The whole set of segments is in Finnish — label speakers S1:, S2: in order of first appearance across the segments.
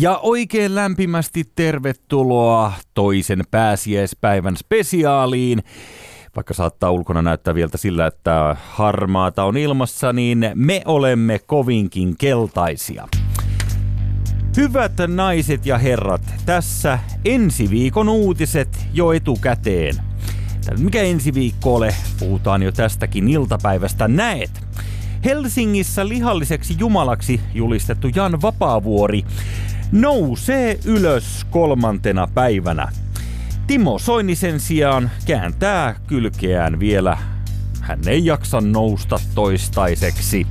S1: Ja oikein lämpimästi tervetuloa toisen pääsiäispäivän spesiaaliin. Vaikka saattaa ulkona näyttää vielä sillä, että harmaata on ilmassa, niin me olemme kovinkin keltaisia. Hyvät naiset ja herrat, tässä ensi viikon uutiset jo etukäteen. Mikä ensi viikko ole, puhutaan jo tästäkin iltapäivästä näet. Helsingissä lihalliseksi jumalaksi julistettu Jan Vapaavuori nousee ylös kolmantena päivänä. Timo Soini sen sijaan kääntää kylkeään vielä. Hän ei jaksa nousta toistaiseksi.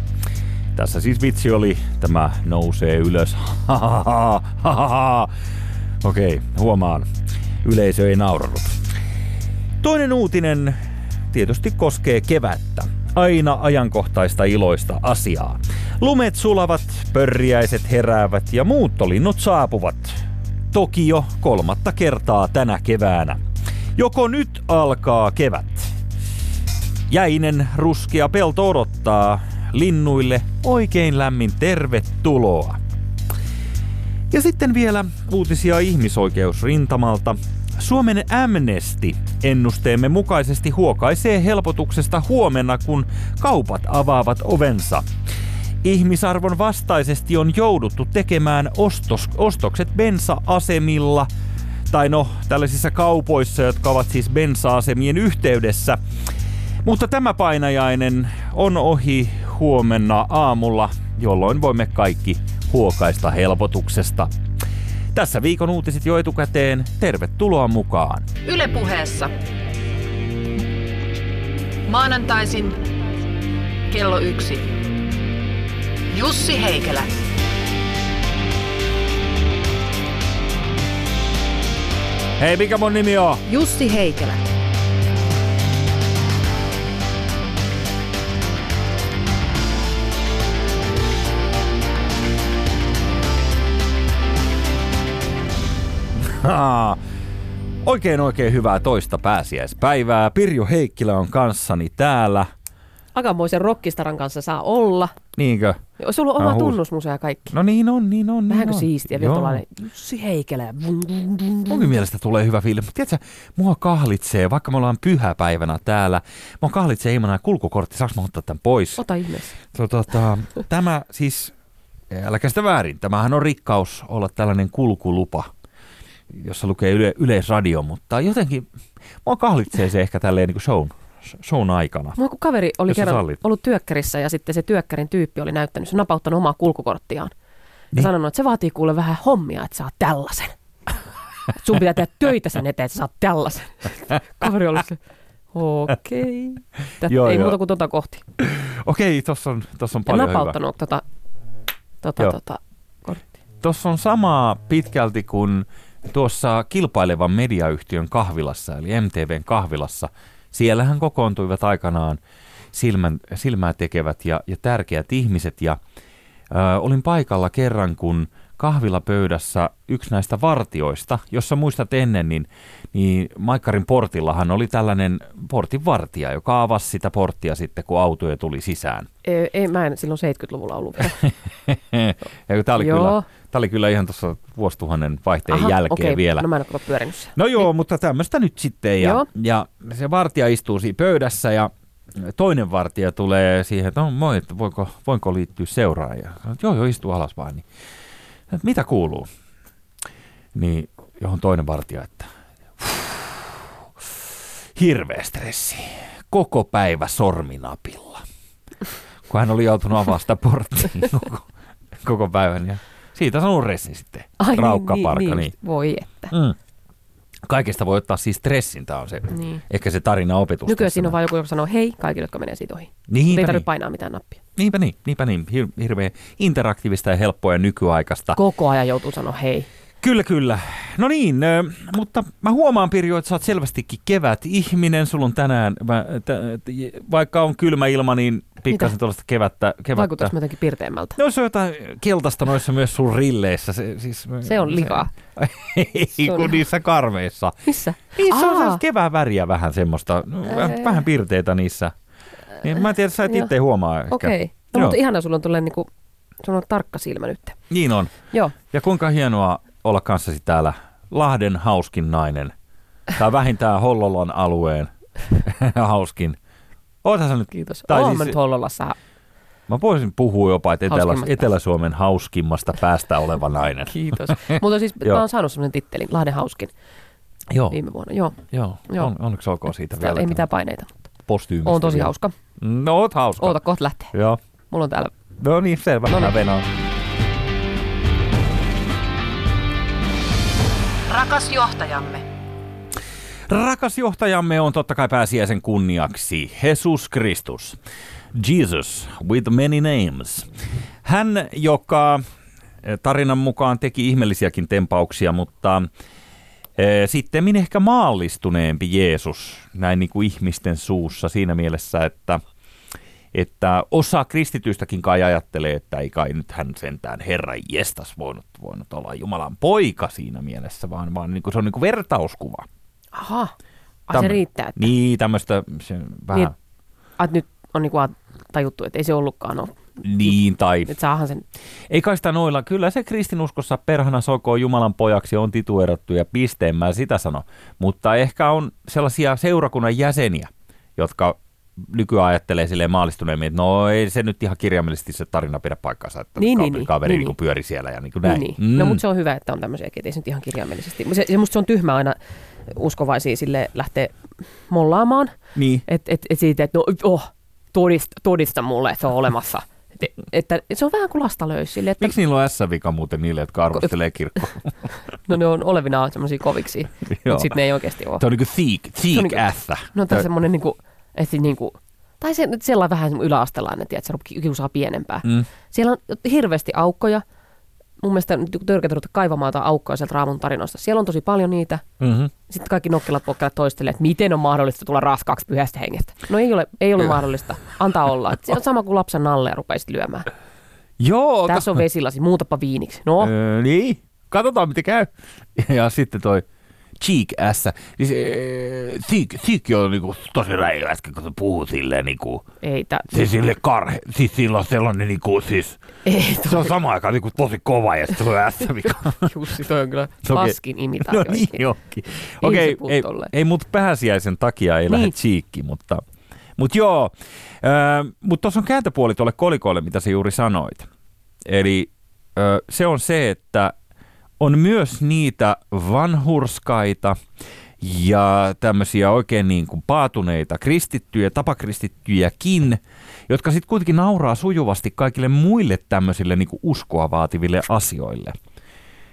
S1: Tässä siis vitsi oli, tämä nousee ylös. Okei, huomaan. Yleisö ei nauranut. Toinen uutinen tietysti koskee kevättä. Aina ajankohtaista iloista asiaa. Lumet sulavat, pörriäiset heräävät ja muuttolinnut saapuvat. Toki jo kolmatta kertaa tänä keväänä. Joko nyt alkaa kevät? Jäinen ruskea pelto odottaa linnuille oikein lämmin tervetuloa. Ja sitten vielä uutisia ihmisoikeusrintamalta. Suomen Amnesty ennusteemme mukaisesti huokaisee helpotuksesta huomenna, kun kaupat avaavat ovensa. Ihmisarvon vastaisesti on jouduttu tekemään ostos, ostokset bensa-asemilla, tai no tällaisissa kaupoissa, jotka ovat siis bensa-asemien yhteydessä. Mutta tämä painajainen on ohi huomenna aamulla, jolloin voimme kaikki huokaista helpotuksesta. Tässä viikon uutiset jo etukäteen. Tervetuloa mukaan.
S2: Ylepuheessa maanantaisin kello yksi. Jussi Heikelä.
S1: Hei, mikä mun nimi on?
S2: Jussi Heikelä.
S1: Oikein oikein hyvää toista pääsiäispäivää. Pirjo Heikkilä on kanssani täällä.
S3: Aikamoisen rockistaran kanssa saa olla.
S1: Niinkö?
S3: Olisi ollut oma
S1: huus.
S3: tunnusmuseo ja kaikki.
S1: No niin on, niin on.
S3: Vähänkö
S1: niin on.
S3: siistiä, vielä tuollainen Jussi Heikelä.
S1: Munkin mielestä tulee hyvä fiilis, mutta tiedätkö, mua kahlitsee, vaikka me ollaan pyhäpäivänä täällä, mua kahlitsee ilman kulkukortti, saanko mä ottaa tämän pois?
S3: Ota ihmeessä.
S1: Tota, tämä siis, älkää sitä väärin, tämähän on rikkaus olla tällainen kulkulupa, jossa lukee yle, yleisradio, mutta jotenkin mua kahlitsee se ehkä tälleen niin shown, shown aikana.
S3: Mulla kun kaveri oli kerran
S1: sallit.
S3: ollut työkkärissä ja sitten se työkkärin tyyppi oli näyttänyt, se napauttanut omaa kulkukorttiaan. Ja
S1: Niin.
S3: sanonut, että se vaatii kuule vähän hommia, että saat tällaisen. Sun pitää tehdä töitä sen eteen, että sä saat tällaisen. Kaveri oli se, okei. Okay.
S1: Joo,
S3: Ei
S1: joo.
S3: muuta kuin tota kohti.
S1: Okei, tossa on, tossa on
S3: Ja
S1: paljon hyvää.
S3: napauttanut tota, tota,
S1: Joo.
S3: tota, korttia.
S1: Tuossa on samaa pitkälti kuin tuossa kilpailevan mediayhtiön kahvilassa, eli MTVn kahvilassa. Siellähän kokoontuivat aikanaan silmän, silmää tekevät ja, ja tärkeät ihmiset. Ja ö, olin paikalla kerran, kun kahvilapöydässä yksi näistä vartioista, jossa muistat ennen, niin, niin Maikkarin portillahan oli tällainen portinvartija, joka avasi sitä porttia sitten, kun autoja tuli sisään.
S3: Ei, ei, mä en silloin 70-luvulla ollut vielä.
S1: tämä oli,
S3: Joo.
S1: kyllä, tämä oli kyllä ihan tuossa vuosituhannen vaihteen
S3: Aha,
S1: jälkeen
S3: okei.
S1: vielä.
S3: No mä en ole pyörinyt.
S1: No joo, mutta tämmöistä nyt sitten. Ja,
S3: Joo.
S1: ja se vartija istuu siinä pöydässä ja toinen vartija tulee siihen, että no moi, että voinko, voinko liittyä seuraan. Ja sanoo, että joo, joo, istu alas vaan. Niin, että mitä kuuluu? Niin johon toinen vartija, että hirveä stressi. Koko päivä sorminapilla. Kun hän oli joutunut avaamaan sitä porttia koko, koko päivän. Ja siitä sanoo ressi sitten.
S3: Ai
S1: Raukkaparka.
S3: niin,
S1: niin.
S3: niin. Voi että.
S1: Mm. Kaikesta voi ottaa siis stressin, tämä on se,
S3: Niin.
S1: ehkä se tarina opetus.
S3: Nykyään siinä on vain joku, joka sanoo hei kaikille, jotka menee siitä ohi. Ei
S1: Niinpä
S3: tarvitse
S1: niin,
S3: painaa mitään nappia.
S1: niinpä niin, niinpä niin. Hir- hirveän interaktiivista ja helppoa ja nykyaikaista.
S3: Koko ajan joutuu sanoa hei.
S1: Kyllä, kyllä. No niin, mutta mä huomaan Pirjo, että sä oot selvästikin kevät ihminen. Sulla on tänään, mä, t- t- vaikka on kylmä ilma, niin pikkasen tuollaista kevättä. kevättä.
S3: Vaikuttaisi mä jotenkin pirteämmältä.
S1: No se on jotain keltaista noissa myös sun rilleissä. Se, siis,
S3: Se on likaa.
S1: Ei,
S3: Se on-
S1: kun niissä karmeissa.
S3: Missä?
S1: Niissä on
S3: Aa.
S1: sellaista kevään väriä vähän semmoista, no, vähän,
S3: Ää.
S1: vähän pirteitä niissä. Niin mä en tiedä, sä et itse huomaa.
S3: Okei. Okay. No,
S1: Joo.
S3: mutta ihana sulla on tulleen niinku se on tarkka silmä nyt.
S1: Niin on.
S3: Joo,
S1: Ja kuinka hienoa olla kanssasi täällä Lahden hauskin nainen. Tai vähintään Hollolan alueen hauskin. Oothan sä nyt,
S3: kiitos.
S1: Tai
S3: Oon
S1: siis-
S3: Hollolassa.
S1: mä voisin puhua jopa, että Etelä, Etelä-Suomen hauskimmasta päästä oleva nainen.
S3: Kiitos. Mutta siis mä oon saanut semmoinen tittelin, Lahden hauskin,
S1: Joo,
S3: viime vuonna. Joo,
S1: joo.
S3: Joo.
S1: On, onneksi olkoon siitä
S3: täällä
S1: vielä.
S3: ei mitään paineita.
S1: Postyymistä
S3: Oon tosi
S1: vielä.
S3: hauska.
S1: No oot hauska.
S3: Oota, kohta lähtee.
S1: Joo.
S3: Mulla on täällä
S1: No niin, selvä.
S3: No niin.
S2: Rakas johtajamme.
S1: Rakas johtajamme on totta kai pääsiäisen kunniaksi Jesus Kristus. Jesus with many names. Hän, joka eh, tarinan mukaan teki ihmeellisiäkin tempauksia, mutta eh, sitten ehkä maallistuneempi Jeesus näin niin kuin ihmisten suussa siinä mielessä, että, että osa kristityistäkin kai ajattelee, että ei kai nyt hän sentään Herra jestas voinut, voinut olla Jumalan poika siinä mielessä, vaan, vaan niin kuin se on niin kuin vertauskuva.
S3: Aha. Ai se riittää. Että,
S1: Niin, tämmöistä se vähän
S3: Niin, että nyt on niinku a- tajuttu, että ei se ollutkaan ole.
S1: niin, tai
S3: Että saahan sen.
S1: ei kai sitä noilla. Kyllä se kristinuskossa perhana sokoo Jumalan pojaksi on tituerattu ja pisteen, mä sitä sano. Mutta ehkä on sellaisia seurakunnan jäseniä, jotka nykyään ajattelee silleen maallistuneemmin, että no ei se nyt ihan kirjaimellisesti se tarina pidä paikkansa, että
S3: Niin,
S1: kaveri,
S3: niin, niin,
S1: kaveri
S3: niin,
S1: niin,
S3: niin.
S1: pyöri siellä ja niin kuin
S3: Niin,
S1: näin.
S3: niin. No mutta se on hyvä, että on tämmöisiäkin, että ei se nyt ihan kirjaimellisesti. Se, se, musta se on tyhmä aina uskovaisia sille lähteä mollaamaan.
S1: niin.
S3: Että et, et siitä, että no oh, todista, todista mulle, että se on olemassa. Et, että, se on vähän kuin lasta löysi sille, että
S1: Miksi niillä on S-vika muuten niille, jotka arvostelee kirkkoa?
S3: no ne on olevinaan semmoisia koviksi, mutta sitten ne ei oikeasti ole.
S1: Se on niin kuin
S3: on
S1: thiek
S3: niinku-
S1: S.
S3: No tämä semmoinen niinku, että niinku, tai se, sellainen vähän semmoinen yläastelainen, että se kiusaa pienempää.
S1: Mm.
S3: Siellä on hirveästi aukkoja. Mun mielestä törkeä kaivamaan jotain aukkoja sieltä Raamun tarinoista. Siellä on tosi paljon niitä.
S1: Mm-hmm.
S3: Sitten kaikki nokkelat pokkelat toistelee, että miten on mahdollista tulla raskaaksi pyhästä hengestä. No ei ole, ei ole mahdollista. Antaa olla. Et Se on sama kuin lapsen nalle ja rupeisit lyömään.
S1: Joo,
S3: Tässä on vesilasi, muutapa viiniksi. No,
S1: Öö, niin, katsotaan miten käy. Ja sitten toi Cheek S. Siis, ee, thick, thick on niinku tosi räjä äsken, kun se puhuu silleen niinku,
S3: ei, tä,
S1: se sille karhe, siis sillä on sellainen niinku, siis,
S3: ei
S1: se on sama aikaan niinku tosi kova ja sitten se on S, mikä
S3: Jussi, toi on kyllä paskin imitaatio.
S1: No niin onkin.
S3: Ei
S1: Okei, ei,
S3: tolleen.
S1: ei mut pääsiäisen takia ei niin. lähde cheekki, mutta, mutta joo. Äh, mutta tuossa on kääntöpuoli tuolle kolikolle, mitä sä juuri sanoit. Eli äh, se on se, että on myös niitä vanhurskaita ja tämmöisiä oikein niin kuin paatuneita kristittyjä, tapakristittyjäkin, jotka sitten kuitenkin nauraa sujuvasti kaikille muille tämmöisille niin kuin uskoa vaativille asioille.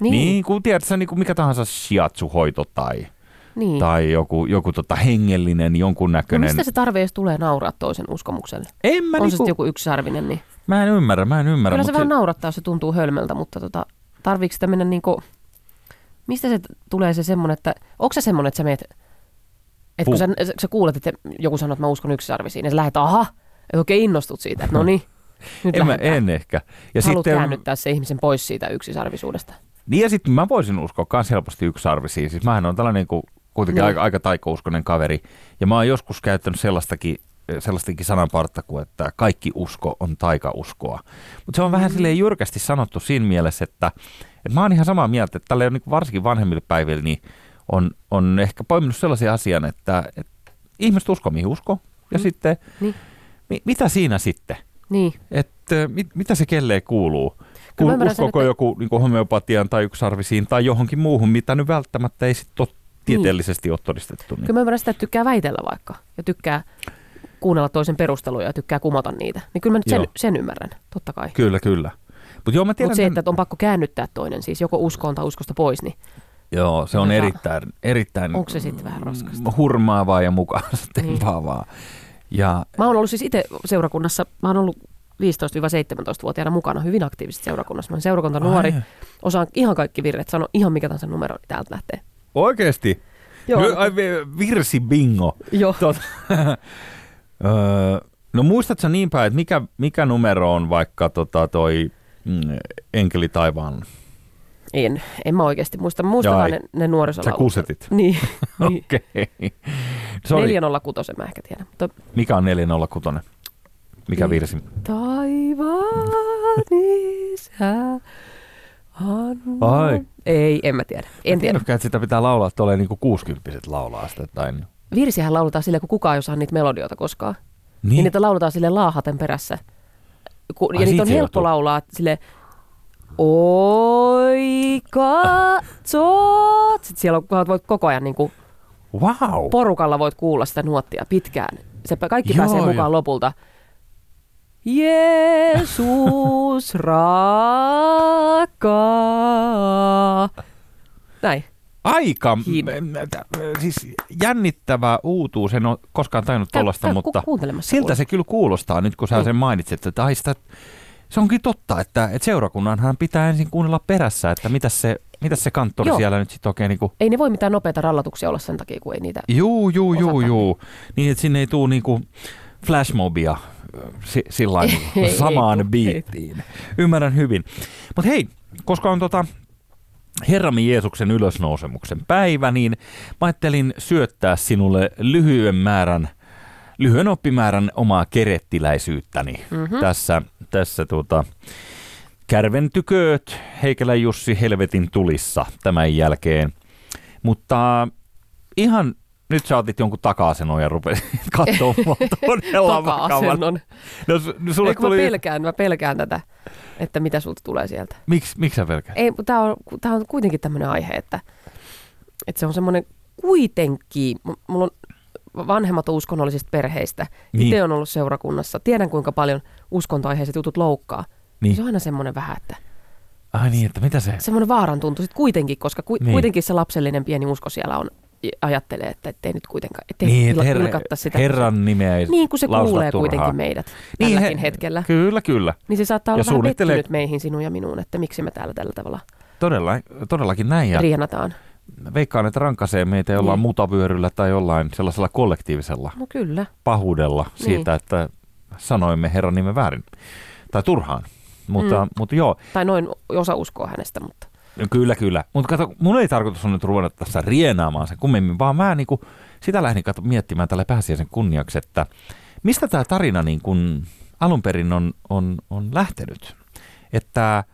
S3: Niin,
S1: Niin, kuin tiedät sä, niin kuin mikä tahansa shiatsu-hoito tai,
S3: niin.
S1: tai joku, joku tota hengellinen
S3: No
S1: jonkunnäköinen.
S3: mistä se tarve edes tulee nauraa toisen uskomukselle?
S1: en mä,
S3: on se
S1: niinku,
S3: sitten joku yksisarvinen, niin
S1: mä en ymmärrä, mä en ymmärrä.
S3: kyllä se vähän naurattaa, jos se tuntuu hölmöltä, mutta tota, tarviiko sitä mennä niinku, mistä se tulee se semmoinen, että, onko se semmoinen, että sä meet, että kun sä, sä kuulet, että joku sanoo, että mä uskon yksisarvisiin, ja sä lähdet, aha, että oikein innostut siitä, että no niin, nyt
S1: en, mä, en ehkä. Ja
S3: Haluat
S1: sitten,
S3: käännyttää se ihmisen pois siitä yksisarvisuudesta.
S1: niin ja sitten mä voisin uskoa myös helposti yksisarvisiin. Siis mähän on tällainen kuin, kuitenkin
S3: Niin.
S1: aika, aika taikouskonen kaveri. Ja mä oon joskus käyttänyt sellaistakin, sellaistakin sananpartta kuin, että kaikki usko on taikauskoa. Mutta se on
S3: Mm.
S1: vähän silleen jyrkästi sanottu siinä mielessä, että, että mä oon ihan samaa mieltä, että tälle niin varsinkin vanhemmille päiville niin on, on ehkä poiminut sellaisen asian, että, että ihmiset uskoo mihin uskoo. Ja
S3: Mm.
S1: sitten,
S3: Niin.
S1: mi, mitä siinä sitten?
S3: Niin,
S1: Että mit, mitä se kelleen kuuluu?
S3: Sen,
S1: uskooko
S3: että-
S1: joku niin homeopatian tai yksarvisiin tai johonkin muuhun, mitä nyt välttämättä ei sitten tieteellisesti ole todistettu. Niin.
S3: kyllä mä ymmärrän sitä, että tykkää väitellä vaikka, ja tykkää kuunnella toisen perusteluja ja tykkää kumota niitä. Niin kyllä mä nyt sen,
S1: Joo.
S3: sen ymmärrän, totta kai.
S1: Kyllä, kyllä. Mutta
S3: Mutta se,
S1: tämän-
S3: että on pakko käännyttää toinen, siis joko uskoon tai uskosta pois, niin
S1: joo, se on erittäin, erittäin
S3: onko se sitten vähän raskasta?
S1: hurmaavaa ja mukaan
S3: Niin.
S1: tempaavaa. Ja
S3: Mä oon ollut siis itse seurakunnassa, mä oon ollut 15-17-vuotiaana mukana hyvin aktiivisesti seurakunnassa. Mä oon seurakunta nuori,
S1: Ai,
S3: osaan ihan kaikki virret, sano ihan mikä tahansa numero, niin täältä lähtee.
S1: Oikeesti?
S3: Joo.
S1: No, ai, vi- virsi bingo.
S3: Joo.
S1: Tot, Öö, no muistatko niin päin, että mikä, mikä numero on vaikka tota toi mm, Enkeli taivaan?
S3: En, en mä oikeasti muista. Mä muistan
S1: Joo,
S3: vaan ne, ne nuorisolaulut.
S1: Sä kusetit.
S3: Niin, niin.
S1: Okei. Sorry.
S3: 406 mä ehkä tiedän. Mutta
S1: Mikä on 406? Mikä
S3: Niin.
S1: virsi?
S3: taivaan isä, anna.
S1: Ai.
S3: Ei, en mä tiedä. En tiedä.
S1: Tiedätkö, että sitä pitää laulaa tuolle niin 60 laulaa sitä tai.
S3: Virsihän lauletaan sille, kun kukaan ei osaa niitä melodioita koskaan. Niin,
S1: Niin,
S3: niitä lauletaan sille laahaten perässä. Ku,
S1: Ai,
S3: ja niitä on helppo
S1: johtuu.
S3: laulaa sille Oi katsot. Sitten siellä on, voit koko ajan niin kuin,
S1: wow.
S3: porukalla voit kuulla sitä nuottia pitkään. Se kaikki
S1: Joo,
S3: pääsee
S1: joo.
S3: mukaan lopulta. Jeesus rakkaa. Näin.
S1: Aika, siis jännittävä uutuus, en ole koskaan tajunnut
S3: Käy-
S1: tuollaista, mutta siltä se kyllä kuulostaa nyt, kun sä
S3: Niin.
S1: sen mainitsit, että ai sitä, se onkin totta, että, että seurakunnanhan pitää ensin kuunnella perässä, että mitä se, mitä se kanttori
S3: Joo.
S1: siellä nyt sitten oikein niin kuin,
S3: Ei ne voi mitään nopeita rallatuksia olla sen takia, kun ei niitä...
S1: juu, juu, juu, juu, niin että sinne ei tule niin kuin flashmobia si, sillä lailla
S3: Ei, ei
S1: samaan
S3: ei
S1: biittiin. Ymmärrän hyvin. Mutta hei, koska on tota Herramme Jeesuksen ylösnousemuksen päivä, niin mä ajattelin syöttää sinulle lyhyen määrän, lyhyen oppimäärän omaa kerettiläisyyttäni
S3: Mhm.
S1: tässä, tässä tuota, Kärven tykööt, Heikelä Jussi helvetin tulissa tämän jälkeen. Mutta ihan nyt sä otit jonkun taka-asennon ja rupesit katsomaan todella.
S3: Taka-asennon.
S1: No, su- sulle
S3: Ei, kun mä
S1: tuli...
S3: pelkään, mä pelkään tätä, että mitä sulta tulee sieltä.
S1: Miksi, miksi sä pelkäät?
S3: Ei, tämä on, tää on kuitenkin tämmöinen aihe, että, että se on semmoinen kuitenkin, mulla on vanhemmat on uskonnollisista perheistä.
S1: Niin.
S3: Itse on ollut seurakunnassa. Tiedän, kuinka paljon uskontoaiheiset jutut loukkaa.
S1: Niin.
S3: Se on aina semmoinen vähän, että
S1: Ai niin, että mitä se...
S3: semmoinen vaaran tuntu sitten kuitenkin, koska ku,
S1: Niin.
S3: kuitenkin se lapsellinen pieni usko siellä on, ajattelee, että ettei nyt kuitenkaan, ettei
S1: Niin,
S3: niin,
S1: että her,
S3: ilkatta sitä.
S1: Herran nimeä ei
S3: Niin kuin se kuulee
S1: turhaan.
S3: kuitenkin meidät
S1: Niin,
S3: tälläkin
S1: he-
S3: hetkellä.
S1: Kyllä, kyllä.
S3: Niin se saattaa
S1: Ja
S3: olla vähän
S1: suunnittelee-
S3: pettynyt meihin, sinun ja minuun, että miksi me täällä tällä tavalla
S1: Todella, todellakin näin. Ja
S3: rienataan.
S1: veikkaan, että rankaisee meitä jollain
S3: Niin.
S1: mutavyöryllä tai jollain sellaisella kollektiivisella
S3: No kyllä.
S1: pahuudella siitä,
S3: Niin.
S1: että sanoimme Herran nimen väärin. Tai turhaan. Mutta,
S3: Mm.
S1: mutta joo,
S3: Tai noin osa uskoo hänestä, mutta
S1: Kyllä, kyllä. Mutta kato, mun ei tarkoitus on nyt ruveta tässä rienaamaan sen kummemmin, vaan mä niinku, sitä lähdin kato, miettimään tälle pääsiäisen kunniaksi, että mistä tämä tarina niin kun alun perin on, on, on lähtenyt. Että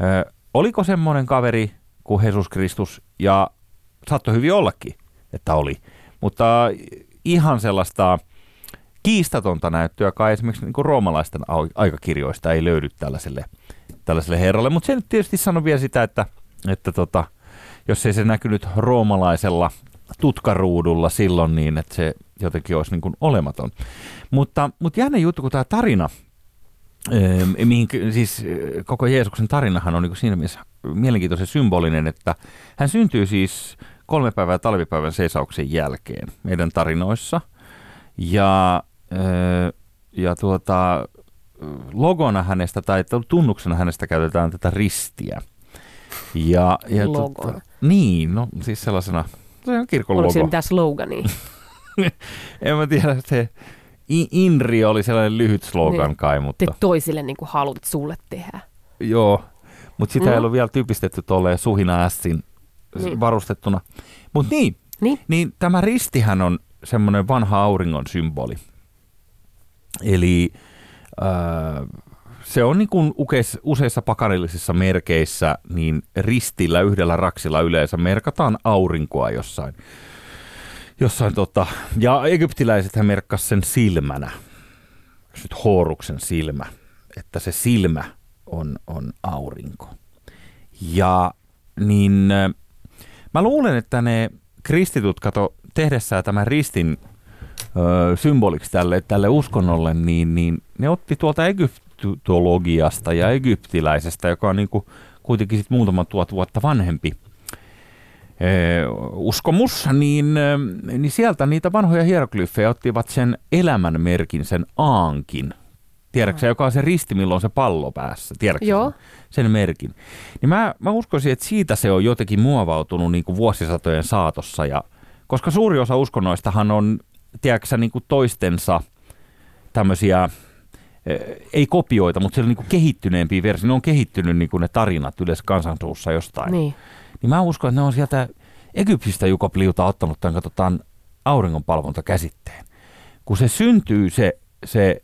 S1: ö, oliko semmoinen kaveri kuin Jesus Kristus, ja saattoi hyvin ollakin, että oli. Mutta ihan sellaista kiistatonta näyttöä kai esimerkiksi niin roomalaisten aikakirjoista ei löydy tällaiselle, tällaiselle herralle. Mutta se nyt tietysti sanoo vielä sitä, että, että tota, jos ei se näkynyt roomalaisella tutkaruudulla silloin niin, että se jotenkin olisi niin kuin olematon. Mutta, mutta jännä juttu, kun tämä tarina, Öö, mihin, siis koko Jeesuksen tarinahan on niin siinä mielessä mielenkiintoisen symbolinen, että hän syntyy siis kolme päivää talvipäivän seisauksen jälkeen meidän tarinoissa. Ja, öö, ja tuota, logona hänestä tai tunnuksena hänestä käytetään tätä ristiä. Ja, ja
S3: Logona.
S1: Tota, niin, no siis sellaisena, se on kirkon
S3: oliko
S1: logo.
S3: se mitään slogania?
S1: En mä tiedä, se Inri oli sellainen lyhyt slogan
S3: Niin.
S1: kai,
S3: Te
S1: mutta
S3: toisille niin kuin haluat sulle tehdä.
S1: joo. Mutta sitä
S3: Mm.
S1: ei ollut vielä typistetty tolleen suhina ässin
S3: Niin.
S1: varustettuna. Mutta niin,
S3: Niin,
S1: niin tämä ristihän on semmoinen vanha auringon symboli. Eli äh, se on niin kuin useissa pakanillisissa merkeissä, niin ristillä yhdellä raksilla yleensä merkataan aurinkoa jossain. jossain tota, ja egyptiläisethän merkkas sen silmänä, nyt Horuksen silmä, että se silmä on, on aurinko. Ja niin mä luulen, että ne kristitut, kato, tehdessään tämän ristin ö, symboliksi tälle, tälle uskonnolle, niin, niin ne otti tuolta egyptologiasta ja egyptiläisestä, joka on niin kuin kuitenkin sit muutaman tuhat vuotta vanhempi uskomus, niin, niin sieltä niitä vanhoja hieroglyfejä ottivat sen elämän merkin, sen aankin. Tiedätkö joka on se risti, milloin on se pallo päässä? Tiedätkö
S3: Joo.
S1: sen? sen merkin. Niin mä, mä uskoisin, että siitä se on jotenkin muovautunut niin kuin vuosisatojen saatossa. Ja, koska suuri osa uskonnoistahan on, tiedätkö niin kuin toistensa tämmöisiä, ei kopioita, mutta siellä niin kuin kehittyneempiä versioita. Ne on kehittynyt niin kuin ne tarinat yleensä kansansuussa jostain.
S3: niin.
S1: Niin mä uskon, että ne on sieltä Egyptistä Jukopliuta ottanut tämän, katsotaan, auringonpalvontakäsitteen. Kun se syntyy se, se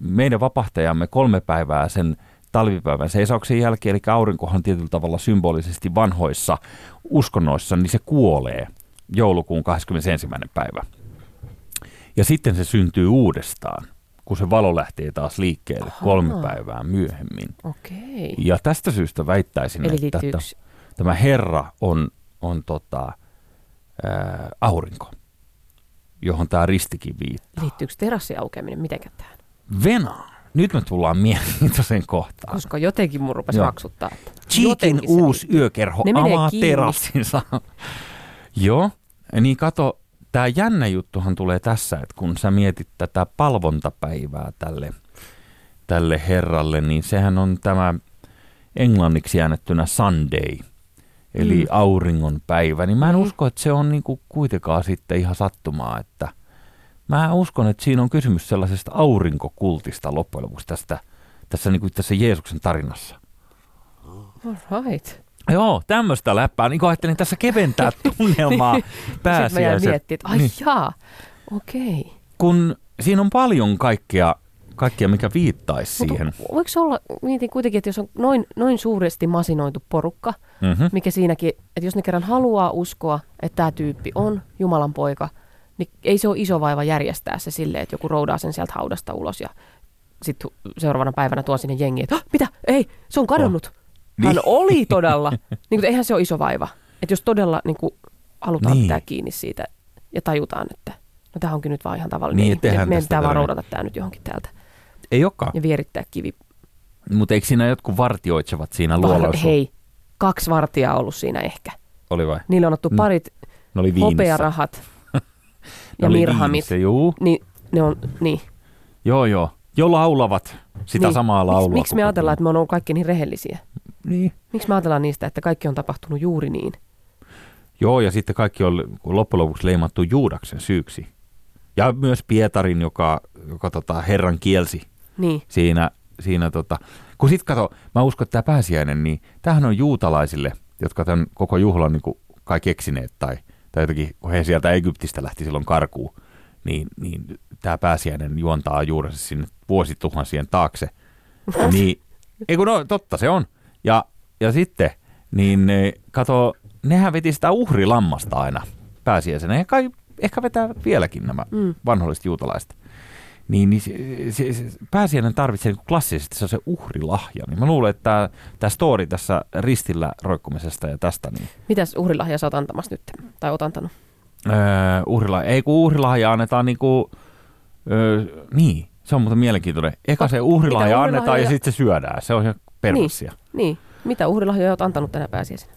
S1: meidän vapahtajamme kolme päivää sen talvipäivän seisauksen jälkeen, eli aurinkohan tietyllä tavalla symbolisesti vanhoissa uskonnoissa, niin se kuolee joulukuun 21. päivä. Ja sitten se syntyy uudestaan, kun se valo lähtee taas liikkeelle kolme
S3: Ahaa.
S1: päivää myöhemmin.
S3: Okei.
S1: Ja tästä syystä väittäisin,
S3: Eli
S1: että
S3: yksi.
S1: tämä Herra on, on tota, ää, aurinko, johon tämä ristikin viittaa.
S3: Liittyykö terassin aukeaminen mitenkään tähän?
S1: Venä. Nyt me tullaan mielenkiintoiseen kohtaan.
S3: Koska jotenkin mun rupesi
S1: Joo.
S3: maksuttaa.
S1: Cheekin uusi
S3: liittyy.
S1: yökerho
S3: Ne
S1: avaa terassinsa. Joo, niin kato, tämä jännä juttuhan tulee tässä, että kun sä mietit tätä palvontapäivää tälle, tälle herralle, niin sehän on tämä englanniksi äänettynä Sunday, eli
S3: Mm.
S1: mm. auringon päivä. Niin mä en
S3: Mm.
S1: usko, että se on niinku kuitenkaan sitten ihan sattumaa, että mä uskon, että siinä on kysymys sellaisesta aurinkokultista loppujen lopuksi tästä, tässä, niinku tässä Jeesuksen tarinassa.
S3: All right.
S1: Joo, tämmöistä läppää. Niin ajattelin tässä keventää tunnelmaa
S3: Sitten mä jäin
S1: pääsiäisen.
S3: miettimään, että ai
S1: Niin.
S3: jaa, okei.
S1: Kun siinä on paljon kaikkea, kaikkea mikä viittaisi
S3: Mutta
S1: siihen.
S3: voiko olla, mietin kuitenkin, että jos on noin, noin suuresti masinoitu porukka,
S1: Mm-hmm.
S3: mikä siinäkin, että jos ne kerran haluaa uskoa, että tämä tyyppi on Jumalan poika, niin ei se ole iso vaiva järjestää se silleen, että joku roudaa sen sieltä haudasta ulos ja sitten seuraavana päivänä tuo sinne jengi, että "Hah, mitä, ei, se on kadonnut. Hän
S1: Niin.
S3: oli todella. niin, mutta eihän se ole iso vaiva. Että jos todella niin kuin, halutaan
S1: Niin.
S3: pitää kiinni siitä ja tajutaan, että no tämä onkin nyt vaan ihan tavallinen
S1: Niin,
S3: ihminen. Meidän pitää vaan roudata tämä nyt johonkin täältä
S1: Ei olekaan.
S3: ja vierittää kivi.
S1: Mutta eikö siinä jotkut vartioitsevat siinä luolassa?
S3: Var- hei, kaksi vartijaa ollut siinä ehkä.
S1: Oli vai?
S3: Niillä on ottu
S1: Mm.
S3: parit
S1: Ne oli
S3: hopearahat
S1: Ne
S3: ja
S1: oli
S3: mirhamit.
S1: viinissä, Juu.
S3: Niin ne on, niin.
S1: Joo, joo. Jo laulavat sitä
S3: niin.
S1: samaa laulua.
S3: Miksi, miksi me ajatellaan, että me on ollut kaikki niin rehellisiä?
S1: Niin.
S3: Miksi me ajatellaan niistä, että kaikki on tapahtunut juuri niin?
S1: Joo, ja sitten kaikki on loppujen lopuksi leimattu Juudaksen syyksi. Ja myös Pietarin, joka, joka tota, Herran kielsi
S3: Niin,
S1: siinä, siinä tota, kun sit kato, mä uskon, että tämä pääsiäinen, niin tämähän on juutalaisille, jotka tämän koko juhlan niin kai keksineet tai, tai jotenkin, kun he sieltä Egyptistä lähti silloin karkuun, niin, niin tämä pääsiäinen juontaa juurensa sinne vuosituhansien taakse. niin, ei kun no, totta se on. Ja, ja sitten, niin eh, kato, nehän veti sitä uhrilammasta aina pääsiäisenä. Ja kai ehkä vetää vieläkin nämä
S3: Mm.
S1: vanholliset juutalaiset. Niin, niin se, se, se, pääsiäinen tarvitsee niin klassisesti se, se uhrilahja. Niin mä luulen, että tämä, tämä story tässä ristillä roikkumisesta ja tästä, niin
S3: mitäs uhrilahja sä oot antamassa nyt? Tai oot antanut?
S1: öö, uhrilahja, ei kun uhrilahja annetaan niin kuin, öö, niin, se on muuten mielenkiintoinen. Eka se uhrilahja
S3: mitä
S1: annetaan ja sitten se syödään. Se on ihan perussia.
S3: Niin, mitä uhrilahjoja oot antanut tänä pääsiäisenä?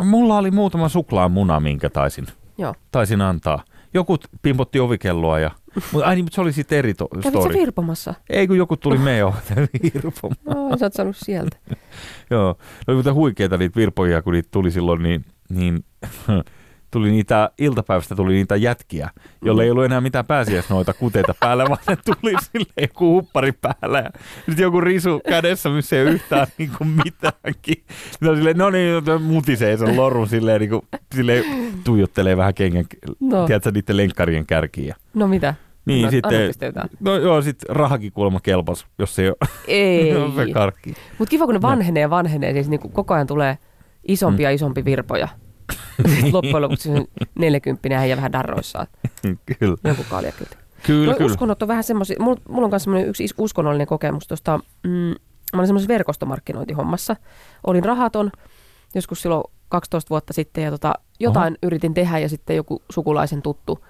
S1: Mulla oli muutama suklaamuna, minkä taisin,
S3: Joo.
S1: taisin antaa. Joku pimpotti ovikelloa ja... Mutta, ai niin, mutta se oli sitten eri to-
S3: Kävit
S1: story.
S3: virpomassa?
S1: Ei kun joku tuli meidän virpomaan.
S3: No, sä oot saanut sieltä.
S1: Joo, oli muuten huikeita niitä virpoja, kun niitä tuli silloin, niin, niin tuli niitä, iltapäivästä tuli niitä jätkiä, jolle ei ollut enää mitään pääsiäisnoita kuteita päällä, vaan ne tuli sille joku huppari päällä ja sitten joku risu kädessä, missä ei yhtään niin kuin mitäänkin. Sitten on silleen, no niin, mutisee sen lorun silleen, niin kuin, silleen tuijottelee vähän kengän,
S3: No,
S1: no. tiedätkö, niiden lenkkarien kärkiä.
S3: no mitä?
S1: Niin,
S3: no,
S1: sitten, no joo, sitten rahakin kuulemma kelpas, jos se ei ole
S3: Ei.
S1: se karkki.
S3: Mutta kiva, kun ne vanhenee ja vanhenee, siis niin koko ajan tulee isompi ja isompi virpoja. Sitten loppujen lopuksi se 40 äijä vähän darroissaan.
S1: Kyllä,
S3: Joku kaljakylti.
S1: kyllä,
S3: Noi
S1: kyllä.
S3: uskonnot on vähän semmoisia, mulla, mulla on myös semmoinen yksi uskonnollinen kokemus tuosta, mm, mä olin semmoisessa verkostomarkkinointihommassa. Olin rahaton joskus silloin 12 vuotta sitten ja tota, jotain Oho. yritin tehdä ja sitten joku sukulaisen tuttu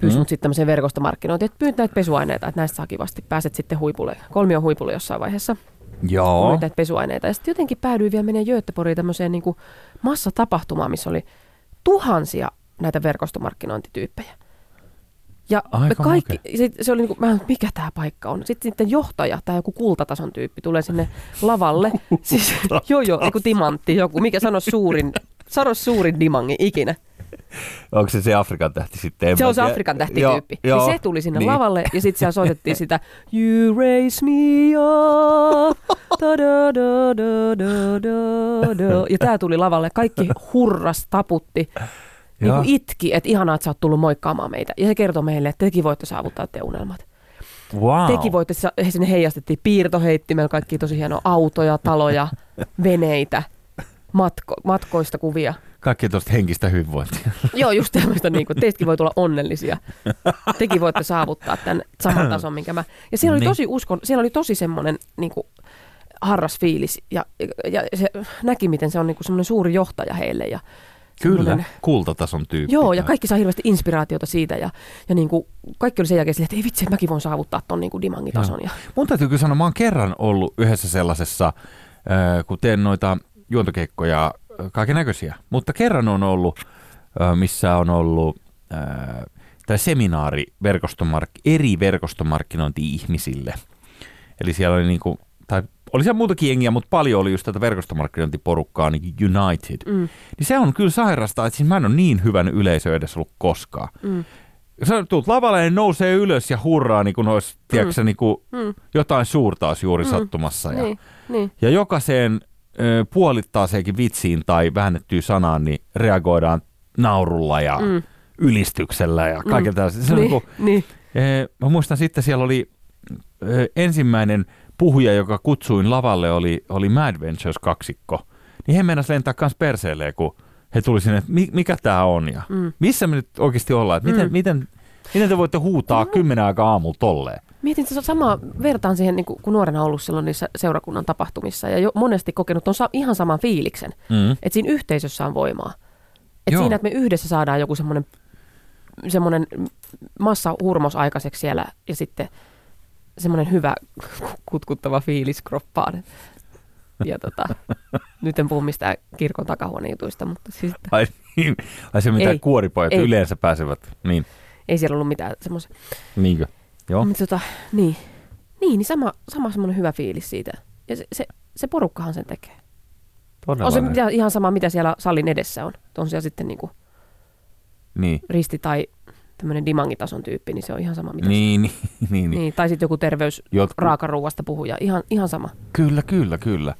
S3: pyysi
S1: Mm.
S3: mut sitten tämmöiseen verkostomarkkinointiin, että pyyt näitä pesuaineita, että näistä saa kivasti, pääset sitten huipulle, kolmion huipulle jossain vaiheessa.
S1: Joo.
S3: Myyt näitä pesuaineita. Ja sitten jotenkin päädyin vielä menemään Göteborgiin tämmöiseen niin massatapahtumaan, missä oli tuhansia näitä verkostomarkkinointityyppejä. Ja me kaikki, sit, se oli niin kuin, mä, en, mikä tämä paikka on. Sitten, sitten johtaja tai joku kultatason tyyppi tulee sinne lavalle. siis, joo joo, joku timantti, joku, mikä sano suurin, sano suurin dimangi ikinä.
S1: Onko se se Afrikan tähti sitten? En
S3: Se on se. Afrikan tähtityyppi.
S1: Joo,
S3: Niin
S1: joo.
S3: se tuli sinne
S1: Niin.
S3: lavalle ja sitten siellä soitettiin sitä You raise me up. Da, da, da, da, da, da. Ja tää tuli lavalle. Kaikki hurras, taputti. Niin kuin itki, että ihanaa, että sä oot tullut moikkaamaan meitä. Ja se kertoi meille, että tekin voitte saavuttaa te unelmat.
S1: Wow.
S3: Teki voitte, he sinne heijastettiin piirtoheittimellä kaikki tosi hienoja autoja, taloja, veneitä, matko, matkoista kuvia.
S1: Kaikki tuosta henkistä hyvinvointia.
S3: Joo, just tämmöistä, niin kuin, teistäkin voi tulla onnellisia. Tekin voitte saavuttaa tämän saman tason, minkä mä... Ja siellä oli
S1: Niin.
S3: tosi uskon, siellä oli tosi semmoinen niin kuin, harras fiilis ja, ja se näki, miten se on niin kuin semmoinen suuri johtaja heille. Ja
S1: Kyllä, kultatason tyyppi.
S3: Joo, ja kaikki sai hirveästi inspiraatiota siitä ja, ja niin kuin, kaikki oli sen jälkeen silleen, että ei vitsi, että mäkin voin saavuttaa ton niin kuin dimangitason. Ja,
S1: Mun täytyy kyllä sanoa, mä oon kerran ollut yhdessä sellaisessa, äh, kun teen noita juontokeikkoja, kaiken näköisiä, mutta kerran on ollut, missä on ollut tämä seminaari verkostomark- eri verkostomarkkinointi-ihmisille. Eli siellä oli niinku, tai oli siellä muutakin jengiä, mutta paljon oli just tätä verkostomarkkinointiporukkaa, niin United.
S3: mm,
S1: Niin se on kyllä sairasta, että siis mä en ole niin hyvän yleisö edes ollut koskaan.
S3: mm,
S1: Sä tulet lavalle ja nousee ylös ja hurraa, niin kuin olisi, tiedätkö, niin kuin
S3: mm,
S1: jotain suurta olisi juuri
S3: Mm,
S1: sattumassa. Ja,
S3: niin, niin.
S1: ja jokaiseen puolittaaseenkin vitsiin tai väännettyyn sanaan, niin reagoidaan naurulla ja
S3: Mm,
S1: ylistyksellä ja kaiken
S3: Mm.
S1: tällaista. Se on
S3: niin,
S1: niin kuin,
S3: niin.
S1: mä muistan sitten siellä oli ensimmäinen puhuja, joka kutsuin lavalle, oli, oli Mad Ventures kaksikko. Niin he meinasivat lentää kans perseelleen, kun he tuli sinne, että mi, mikä tämä on ja
S3: Mm.
S1: missä me nyt oikeasti ollaan. Että miten,
S3: Mm.
S1: miten, miten te voitte huutaa kymmenen aikaa aamulla tolleen?
S3: Mietin että se on sama, vertaan siihen, niin kuin, kun nuorena ollut silloin niissä seurakunnan tapahtumissa ja jo monesti kokenut on sa- ihan saman fiiliksen,
S1: Mm.
S3: että siinä yhteisössä on voimaa. Että siinä, että me yhdessä saadaan joku semmoinen semmoinen massa hurmos aikaiseksi siellä ja sitten semmoinen hyvä kutkuttava fiilis kroppaan. Ja tota, nyt en puhu mistään kirkon takahuonejutuista, mutta siis, että
S1: Ai, niin. Ai se mitä
S3: Ei.
S1: kuoripojat
S3: Ei.
S1: yleensä pääsevät. Niin,
S3: ei siellä ollut mitään semmoisia.
S1: niinkö? Joo.
S3: Mutta tota, niin, niin, niin sama, sama semmoinen hyvä fiilis siitä. Ja se, se, se porukkahan sen tekee.
S1: Todella
S3: On se ihan sama, mitä siellä salin edessä on. On siellä sitten niinku
S1: Niin.
S3: risti tai tämmöinen dimangitason tyyppi, niin se on ihan sama, mitä
S1: Niin, niin, niin,
S3: niin.
S1: niin.
S3: niin. Tai sitten joku terveys
S1: Jotkut,
S3: raakaruuasta puhuja, ihan, ihan sama.
S1: Kyllä, kyllä, kyllä.